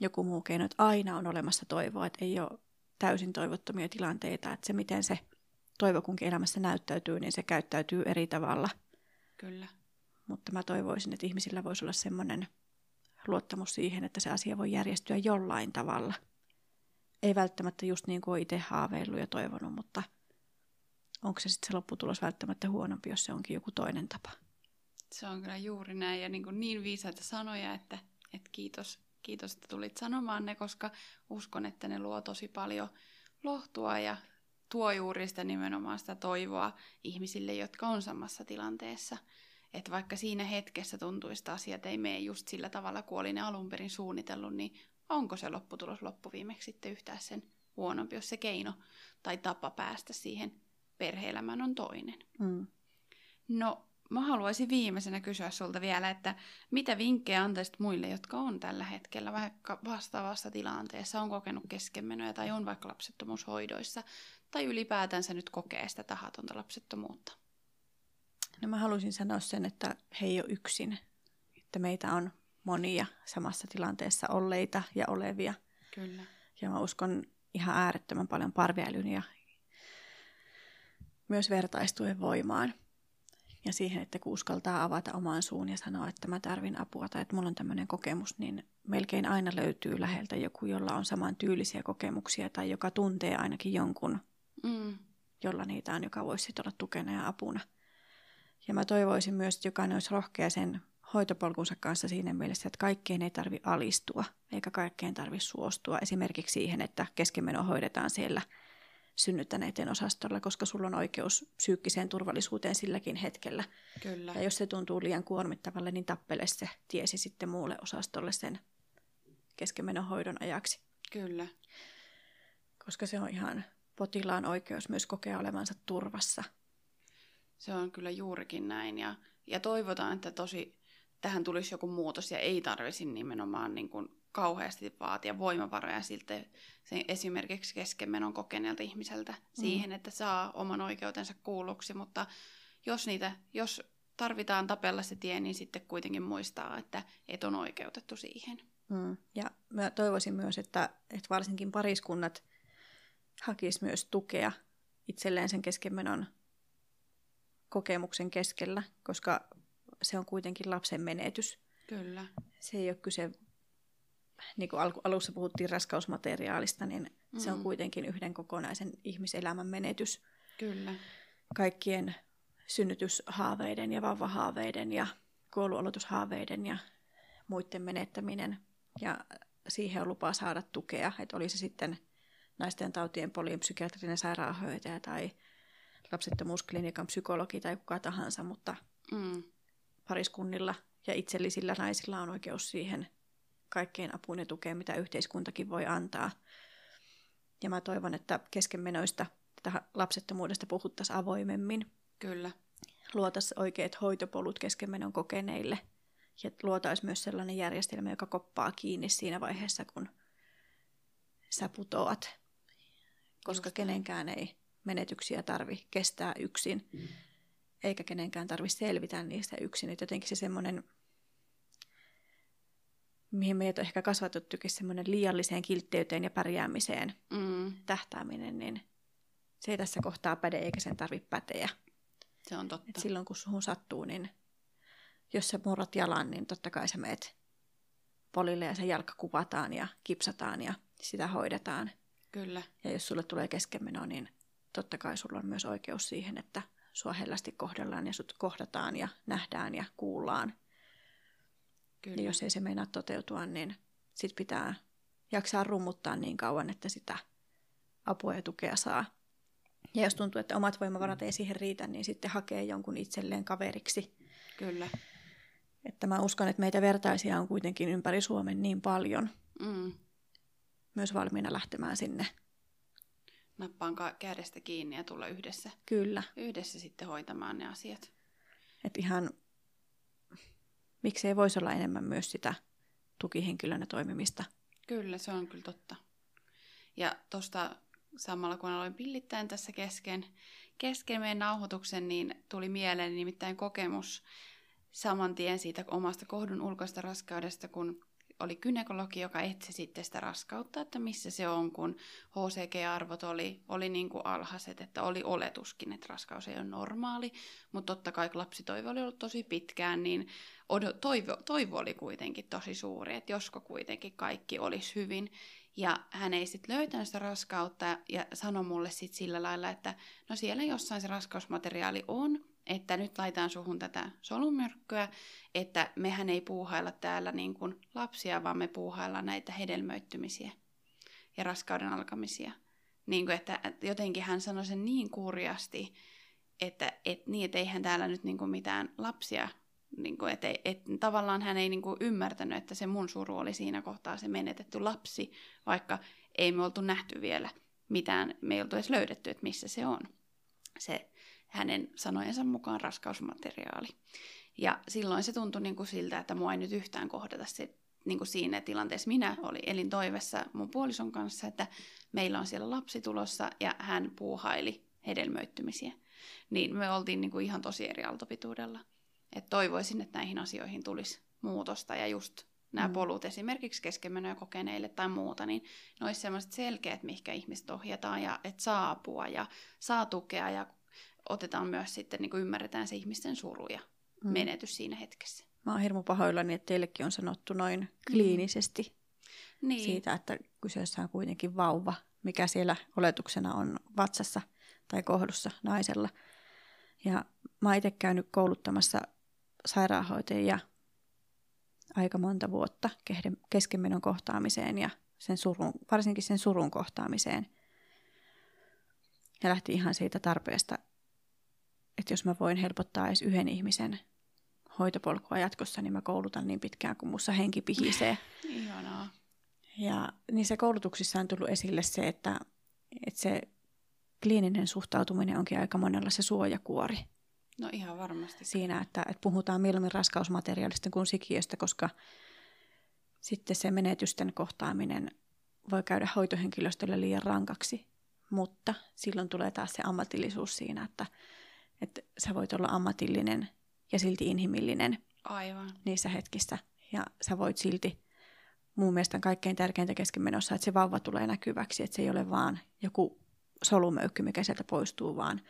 joku muu keino. Että aina on olemassa toivoa, että ei ole täysin toivottomia tilanteita. Että se, miten se toivo kunkin elämässä näyttäytyy, niin se käyttäytyy eri tavalla. Kyllä. Mutta mä toivoisin, että ihmisillä voisi olla semmoinen luottamus siihen, että se asia voi järjestyä jollain tavalla. Ei välttämättä just niin kuin itse haaveillut ja toivonut, mutta onko se sitten se lopputulos välttämättä huonompi, jos se onkin joku toinen tapa. Se on kyllä juuri näin ja niin, kuin niin viisaita sanoja, että, että kiitos, kiitos, että tulit sanomaan ne, koska uskon, että ne luo tosi paljon lohtua ja tuo juuri sitä nimenomaan sitä toivoa ihmisille, jotka on samassa tilanteessa. Että vaikka siinä hetkessä tuntuisi, että asiat ei mene just sillä tavalla, kuin oli ne alun perin suunnitellut, niin onko se lopputulos loppuviimeksi sitten yhtään sen huonompi, jos se keino tai tapa päästä siihen perhe-elämään on toinen. Mm. No, mä haluaisin viimeisenä kysyä sulta vielä, että mitä vinkkejä antaisit muille, jotka on tällä hetkellä vaikka vastaavassa tilanteessa, on kokenut keskenmenoja tai on vaikka lapsettomuushoidoissa, tai ylipäätänsä nyt kokee sitä tahatonta lapsettomuutta? No mä haluaisin sanoa sen, että he ei ole yksin. Että meitä on monia samassa tilanteessa olleita ja olevia. Kyllä. Ja mä uskon ihan äärettömän paljon parviälyn ja myös vertaistuen voimaan. Ja siihen, että kun uskaltaa avata oman suun ja sanoa, että mä tarvin apua tai että mulla on tämmöinen kokemus, niin melkein aina löytyy läheltä joku, jolla on saman tyylisiä kokemuksia tai joka tuntee ainakin jonkun, Mm. jolla niitä on, joka voisi olla tukena ja apuna. Ja mä toivoisin myös, että jokainen olisi rohkea sen hoitopolkunsa kanssa siinä mielessä, että kaikkeen ei tarvi alistua, eikä kaikkeen tarvi suostua. Esimerkiksi siihen, että keskenmeno hoidetaan siellä synnyttäneiden osastolla, koska sulla on oikeus psyykkiseen turvallisuuteen silläkin hetkellä. Kyllä. Ja jos se tuntuu liian kuormittavalle, niin tappele se tiesi sitten muulle osastolle sen keskenmenohoidon ajaksi. Kyllä. Koska se on ihan potilaan oikeus myös kokea olevansa turvassa. Se on kyllä juurikin näin ja, ja toivotaan, että tosi tähän tulisi joku muutos ja ei tarvisi nimenomaan niin kuin kauheasti vaatia voimavaroja siltä sen esimerkiksi keskenmenon kokeneelta ihmiseltä siihen, että saa oman oikeutensa kuulluksi, mutta jos, niitä, jos tarvitaan tapella se tie, niin sitten kuitenkin muistaa, että et on oikeutettu siihen. Mm. Ja mä toivoisin myös, että, että varsinkin pariskunnat hakis myös tukea itselleen sen keskenmenon kokemuksen keskellä, koska se on kuitenkin lapsen menetys. Kyllä. Se ei ole kyse, niin kuin alussa puhuttiin raskausmateriaalista, niin mm. se on Mm. kuitenkin yhden kokonaisen ihmiselämän menetys. Kyllä. Kaikkien synnytyshaaveiden ja vauvahaaveiden ja kuoluolotushaaveiden ja muiden menettäminen. Ja siihen on lupa saada tukea, että oli se sitten naisten tautien poliin psykiatrinen sairaanhoitaja tai lapsettomuusklinikan psykologi tai kuka tahansa, mutta Mm. pariskunnilla ja itsellisillä naisilla on oikeus siihen kaikkeen apuun ja tukeen, mitä yhteiskuntakin voi antaa. Ja mä toivon, että keskenmenoista tätä lapsettomuudesta puhuttaisiin avoimemmin. Kyllä. Luotaisiin oikeat hoitopolut keskenmenon kokeneille. Ja luotaisiin myös sellainen järjestelmä, joka koppaa kiinni siinä vaiheessa, kun sä putoat. Koska Just kenenkään ei menetyksiä tarvi kestää yksin eikä kenenkään tarvitse selvitä niistä yksin. Et jotenkin se semmoinen, mihin meitä on ehkä kasvatettukin semmoinen liialliseen kiltteyteen ja pärjäämiseen Mm. tähtääminen, niin se ei tässä kohtaa päde eikä sen tarvitse päteä. Se on totta. Et silloin kun suhun sattuu, niin jos sä murrat jalan, niin totta kai sä meet polille ja se jalka kuvataan ja kipsataan ja sitä hoidetaan. Kyllä. Ja jos sulle tulee keskenmeno, niin totta kai sulla on myös oikeus siihen, että sua hellästi kohdellaan ja sut kohdataan ja nähdään ja kuullaan. Kyllä. Ja jos ei se meinaa toteutua, niin sit pitää jaksaa rummuttaa niin kauan, että sitä apua ja tukea saa. Ja jos tuntuu, että omat voimavarat ei siihen riitä, niin sitten hakee jonkun itselleen kaveriksi. Kyllä. Että mä uskon, että meitä vertaisia on kuitenkin ympäri Suomen niin paljon, Mm. myös valmiina lähtemään sinne. Nappaan kädestä kiinni ja tulla yhdessä, Kyllä. yhdessä sitten hoitamaan ne asiat. Että ihan, miksei voisi olla enemmän myös sitä tukihenkilönä toimimista. Kyllä, se on kyllä totta. Ja tuosta samalla kun aloin pillittäen tässä kesken, kesken meidän nauhoituksen, niin tuli mieleen nimittäin kokemus saman tien siitä omasta kohdun ulkoista raskaudesta, kun oli kynekologi, joka etsi sitten sitä raskautta, että missä se on, kun HCG-arvot oli, oli niin kuin alhaiset, että oli oletuskin, että raskaus ei ole normaali, mutta totta kai lapsitoive oli ollut tosi pitkään, niin odo, toivo, toivo oli kuitenkin tosi suuri, että josko kuitenkin kaikki olisi hyvin. Ja hän ei sitten löytänyt sitä raskautta ja sanoi mulle sitten sillä lailla, että no siellä jossain se raskausmateriaali on, että nyt laitan suhun tätä solumyrkkyä, että mehän ei puuhailla täällä niin kuin lapsia, vaan me puuhaillaan näitä hedelmöittymisiä ja raskauden alkamisia. Niin kuin, että jotenkin hän sanoi sen niin kurjasti, että et, niin, että eihän täällä nyt niin kuin mitään lapsia, niin kuin, että, et, tavallaan hän ei niin kuin ymmärtänyt, että se mun suru oli siinä kohtaa se menetetty lapsi, vaikka ei me oltu nähty vielä mitään, me ei oltu edes löydetty, että missä se on. Se hänen sanojensa mukaan raskausmateriaali. Ja silloin se tuntui niin kuin siltä, että mua ei nyt yhtään kohdata se, niin kuin siinä tilanteessa. Minä oli elin toivessa mun puolison kanssa, että meillä on siellä lapsi tulossa ja hän puuhaili hedelmöittymisiä. Niin me oltiin niin kuin ihan tosi eri aaltopituudella. Et toivoisin, että näihin asioihin tulisi muutosta ja just nämä Mm. polut esimerkiksi keskenmenoja kokeneille tai muuta, niin ne olisi sellaiset selkeät, mihinkä ihmiset ohjataan ja että saa apua ja saa tukea ja otetaan myös sitten, niin kuin ymmärretään se ihmisten suru ja Mm. menetys siinä hetkessä. Mä oon hirmu pahoillani, että teillekin on sanottu noin kliinisesti Niin, siitä, että kyseessä on kuitenkin vauva, mikä siellä oletuksena on vatsassa tai kohdussa naisella. Ja mä oon itse käynyt kouluttamassa sairaanhoitajia aika monta vuotta keskenmenon kohtaamiseen ja sen surun, varsinkin sen surun kohtaamiseen. Ja lähti ihan siitä tarpeesta, että jos mä voin helpottaa edes yhden ihmisen hoitopolkua jatkossa, niin mä koulutan niin pitkään, kun mussa henki pihisee. [laughs] ihanaa. Ja niissä koulutuksissa on tullut esille se, että, että se kliininen suhtautuminen onkin aika monella se suojakuori No ihan varmasti. siinä, että, että puhutaan mieluummin raskausmateriaalista kuin sikiöstä, koska sitten se menetysten kohtaaminen voi käydä hoitohenkilöstölle liian rankaksi. Mutta silloin tulee taas se ammatillisuus siinä, että, että sä voit olla ammatillinen ja silti inhimillinen Aivan. niissä hetkissä. Ja sä voit silti, mun mielestä kaikkein tärkeintä keskenmenossa, että se vauva tulee näkyväksi, että se ei ole vaan joku solumöykky, mikä sieltä poistuu, vaan,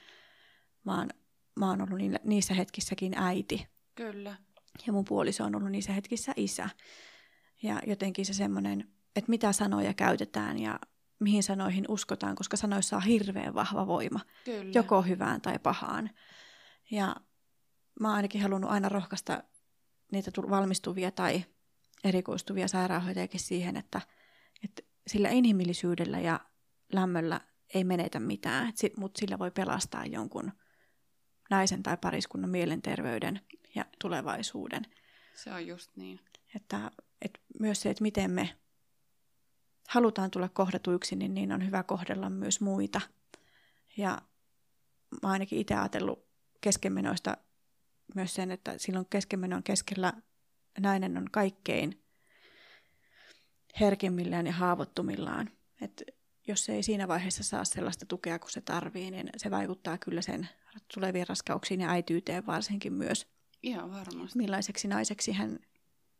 vaan mä oon ollut niissä hetkissäkin äiti. Kyllä. Ja mun puoliso on ollut niissä hetkissä isä. Ja jotenkin se semmoinen, että mitä sanoja käytetään ja mihin sanoihin uskotaan, koska sanoissa on hirveän vahva voima Kyllä. joko hyvään tai pahaan. Ja mä oon ainakin halunnut aina rohkaista niitä valmistuvia tai erikoistuvia sairaanhoitajakin siihen, että, että sillä inhimillisyydellä ja lämmöllä ei menetä mitään, mutta sillä voi pelastaa jonkun naisen tai pariskunnan mielenterveyden ja tulevaisuuden. Se on just niin. Että, että myös se, että miten me halutaan tulla kohdatuiksi, niin, niin on hyvä kohdella myös muita. Ja mä oon ainakin itse ajatellut keskenmenoista myös sen, että silloin keskenmenon keskellä nainen on kaikkein herkimmillään ja haavoittumillaan. Että jos se ei siinä vaiheessa saa sellaista tukea kuin se tarvii, niin se vaikuttaa kyllä sen tuleviin raskauksiin ja äityyteen varsinkin myös Ihan varmasti. millaiseksi naiseksi hän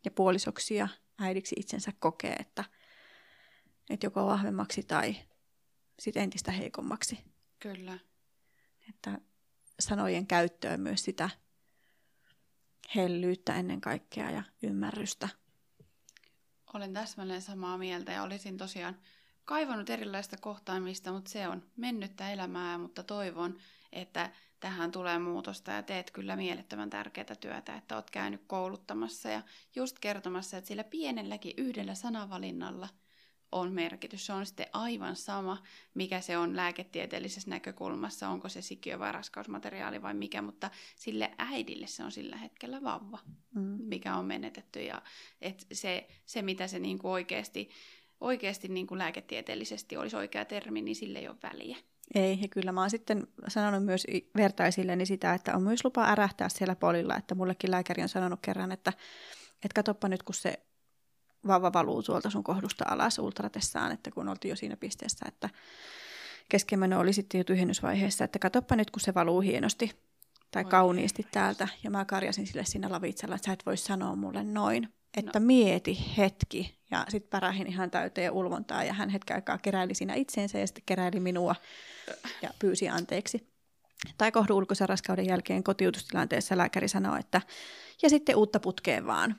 ja puolisoksi ja äidiksi itsensä kokee, että, että joko vahvemmaksi tai sit entistä heikommaksi. Kyllä. Että sanojen käyttöön myös sitä hellyyttä ennen kaikkea ja ymmärrystä. Olen täsmälleen samaa mieltä ja olisin tosiaan kaivannut erilaista kohtaamista, mutta se on mennyttä elämää, mutta toivon, että tähän tulee muutosta ja teet kyllä mielettömän tärkeää työtä, että oot käynyt kouluttamassa ja just kertomassa, että sillä pienelläkin yhdellä sanavalinnalla on merkitys. Se on sitten aivan sama, mikä se on lääketieteellisessä näkökulmassa, onko se sikiö vai raskausmateriaali vai mikä, mutta sille äidille se on sillä hetkellä vauva, mm. mikä on menetetty. Ja et se, se, mitä se niinku oikeasti, oikeasti niinku lääketieteellisesti olisi oikea termi, niin sille ei ole väliä. Ei, ja kyllä mä oon sitten sanonut myös vertaisilleni sitä, että on myös lupa ärähtää siellä polilla, että mullekin lääkäri on sanonut kerran, että, että katoppa nyt, kun se vauva valuu tuolta sun kohdusta alas ultratessaan, että kun oltiin jo siinä pisteessä, että keskenmeno oli sitten jo tyhjennysvaiheessa, että katoppa nyt, kun se valuu hienosti tai Oi kauniisti ei, täältä. Ja mä karjasin sille siinä lavitsella, että sä et voi sanoa mulle noin. Että no. mieti hetki. Ja sitten pärähin ihan täyteen ulvontaa ja hän hetken aikaa keräili siinä itseensä ja sitten keräili minua ja pyysi anteeksi. Tai kohdun ulkoisen raskauden jälkeen kotiutustilanteessa lääkäri sanoi, että ja sitten uutta putkeen vaan.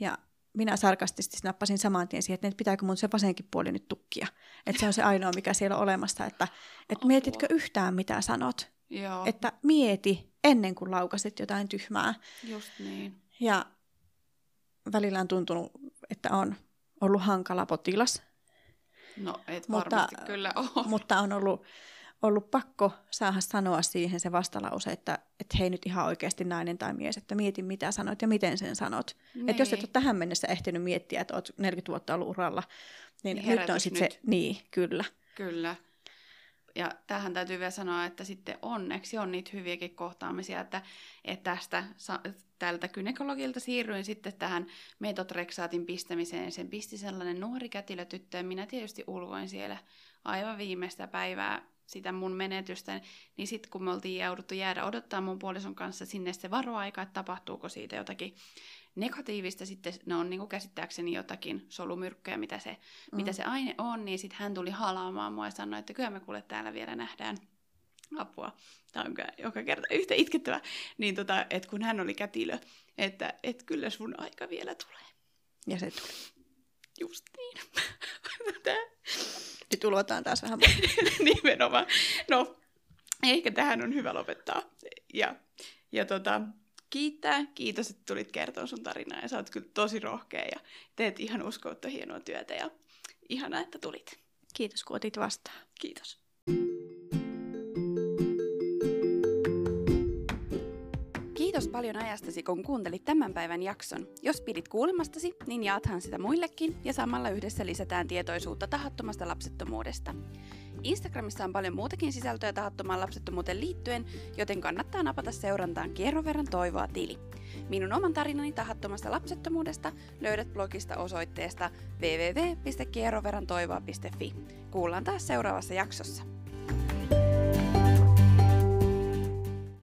Ja minä sarkastisesti nappasin saman tien siihen, että pitääkö mun se vasenkin puoli nyt tukkia. Että se on se ainoa, mikä siellä on olemassa. Että, että mietitkö yhtään, mitä sanot? Joo. Että mieti ennen kuin laukasit jotain tyhmää. Just niin. Ja välillä on tuntunut, että on ollut hankala potilas. No, et mutta, kyllä ole. Mutta on ollut, ollut pakko saada sanoa siihen se vastalause, että, että hei nyt ihan oikeasti nainen tai mies, että mieti mitä sanot ja miten sen sanot. Niin. Että jos et ole tähän mennessä ehtinyt miettiä, että olet 40 vuotta ollut uralla, niin, niin nyt on sitten se, niin kyllä. Kyllä. Ja tähän täytyy vielä sanoa, että sitten onneksi on niitä hyviäkin kohtaamisia, että, että tästä tältä kynekologilta siirryin sitten tähän metotreksaatin pistämiseen. Sen pisti sellainen nuori kätilötyttö ja minä tietysti ulvoin siellä aivan viimeistä päivää sitä mun menetystä, niin sitten kun me oltiin jouduttu jäädä odottaa mun puolison kanssa sinne se varoaika, että tapahtuuko siitä jotakin negatiivista, sitten ne on niin käsittääkseni jotakin solumyrkkyjä, mitä se, mm. mitä se aine on, niin sitten hän tuli halaamaan mua ja sanoi, että kyllä me kuule täällä vielä nähdään apua. Tämä on joka kerta yhtä itkettävä. Niin tota, että kun hän oli kätilö, että et kyllä sun aika vielä tulee. Ja se tuli. Just niin. [laughs] Nyt ulvotaan taas vähän. [laughs] Nimenomaan. No, ehkä tähän on hyvä lopettaa. Ja, ja tota, kiittää. Kiitos, että tulit kertoa sun tarinaa ja sä oot kyllä tosi rohkea ja teet ihan uskoutta hienoa työtä ja ihanaa, että tulit. Kiitos, kun otit vastaan. Kiitos. Kiitos paljon ajastasi, kun kuuntelit tämän päivän jakson. Jos pidit kuulemastasi, niin jaathan sitä muillekin ja samalla yhdessä lisätään tietoisuutta tahattomasta lapsettomuudesta. Instagramissa on paljon muutakin sisältöä tahattomaan lapsettomuuteen liittyen, joten kannattaa napata seurantaan kierron verran toivoa tili. Minun oman tarinani tahattomasta lapsettomuudesta löydät blogista osoitteesta www.kierroverantoivoa.fi. Kuullaan taas seuraavassa jaksossa.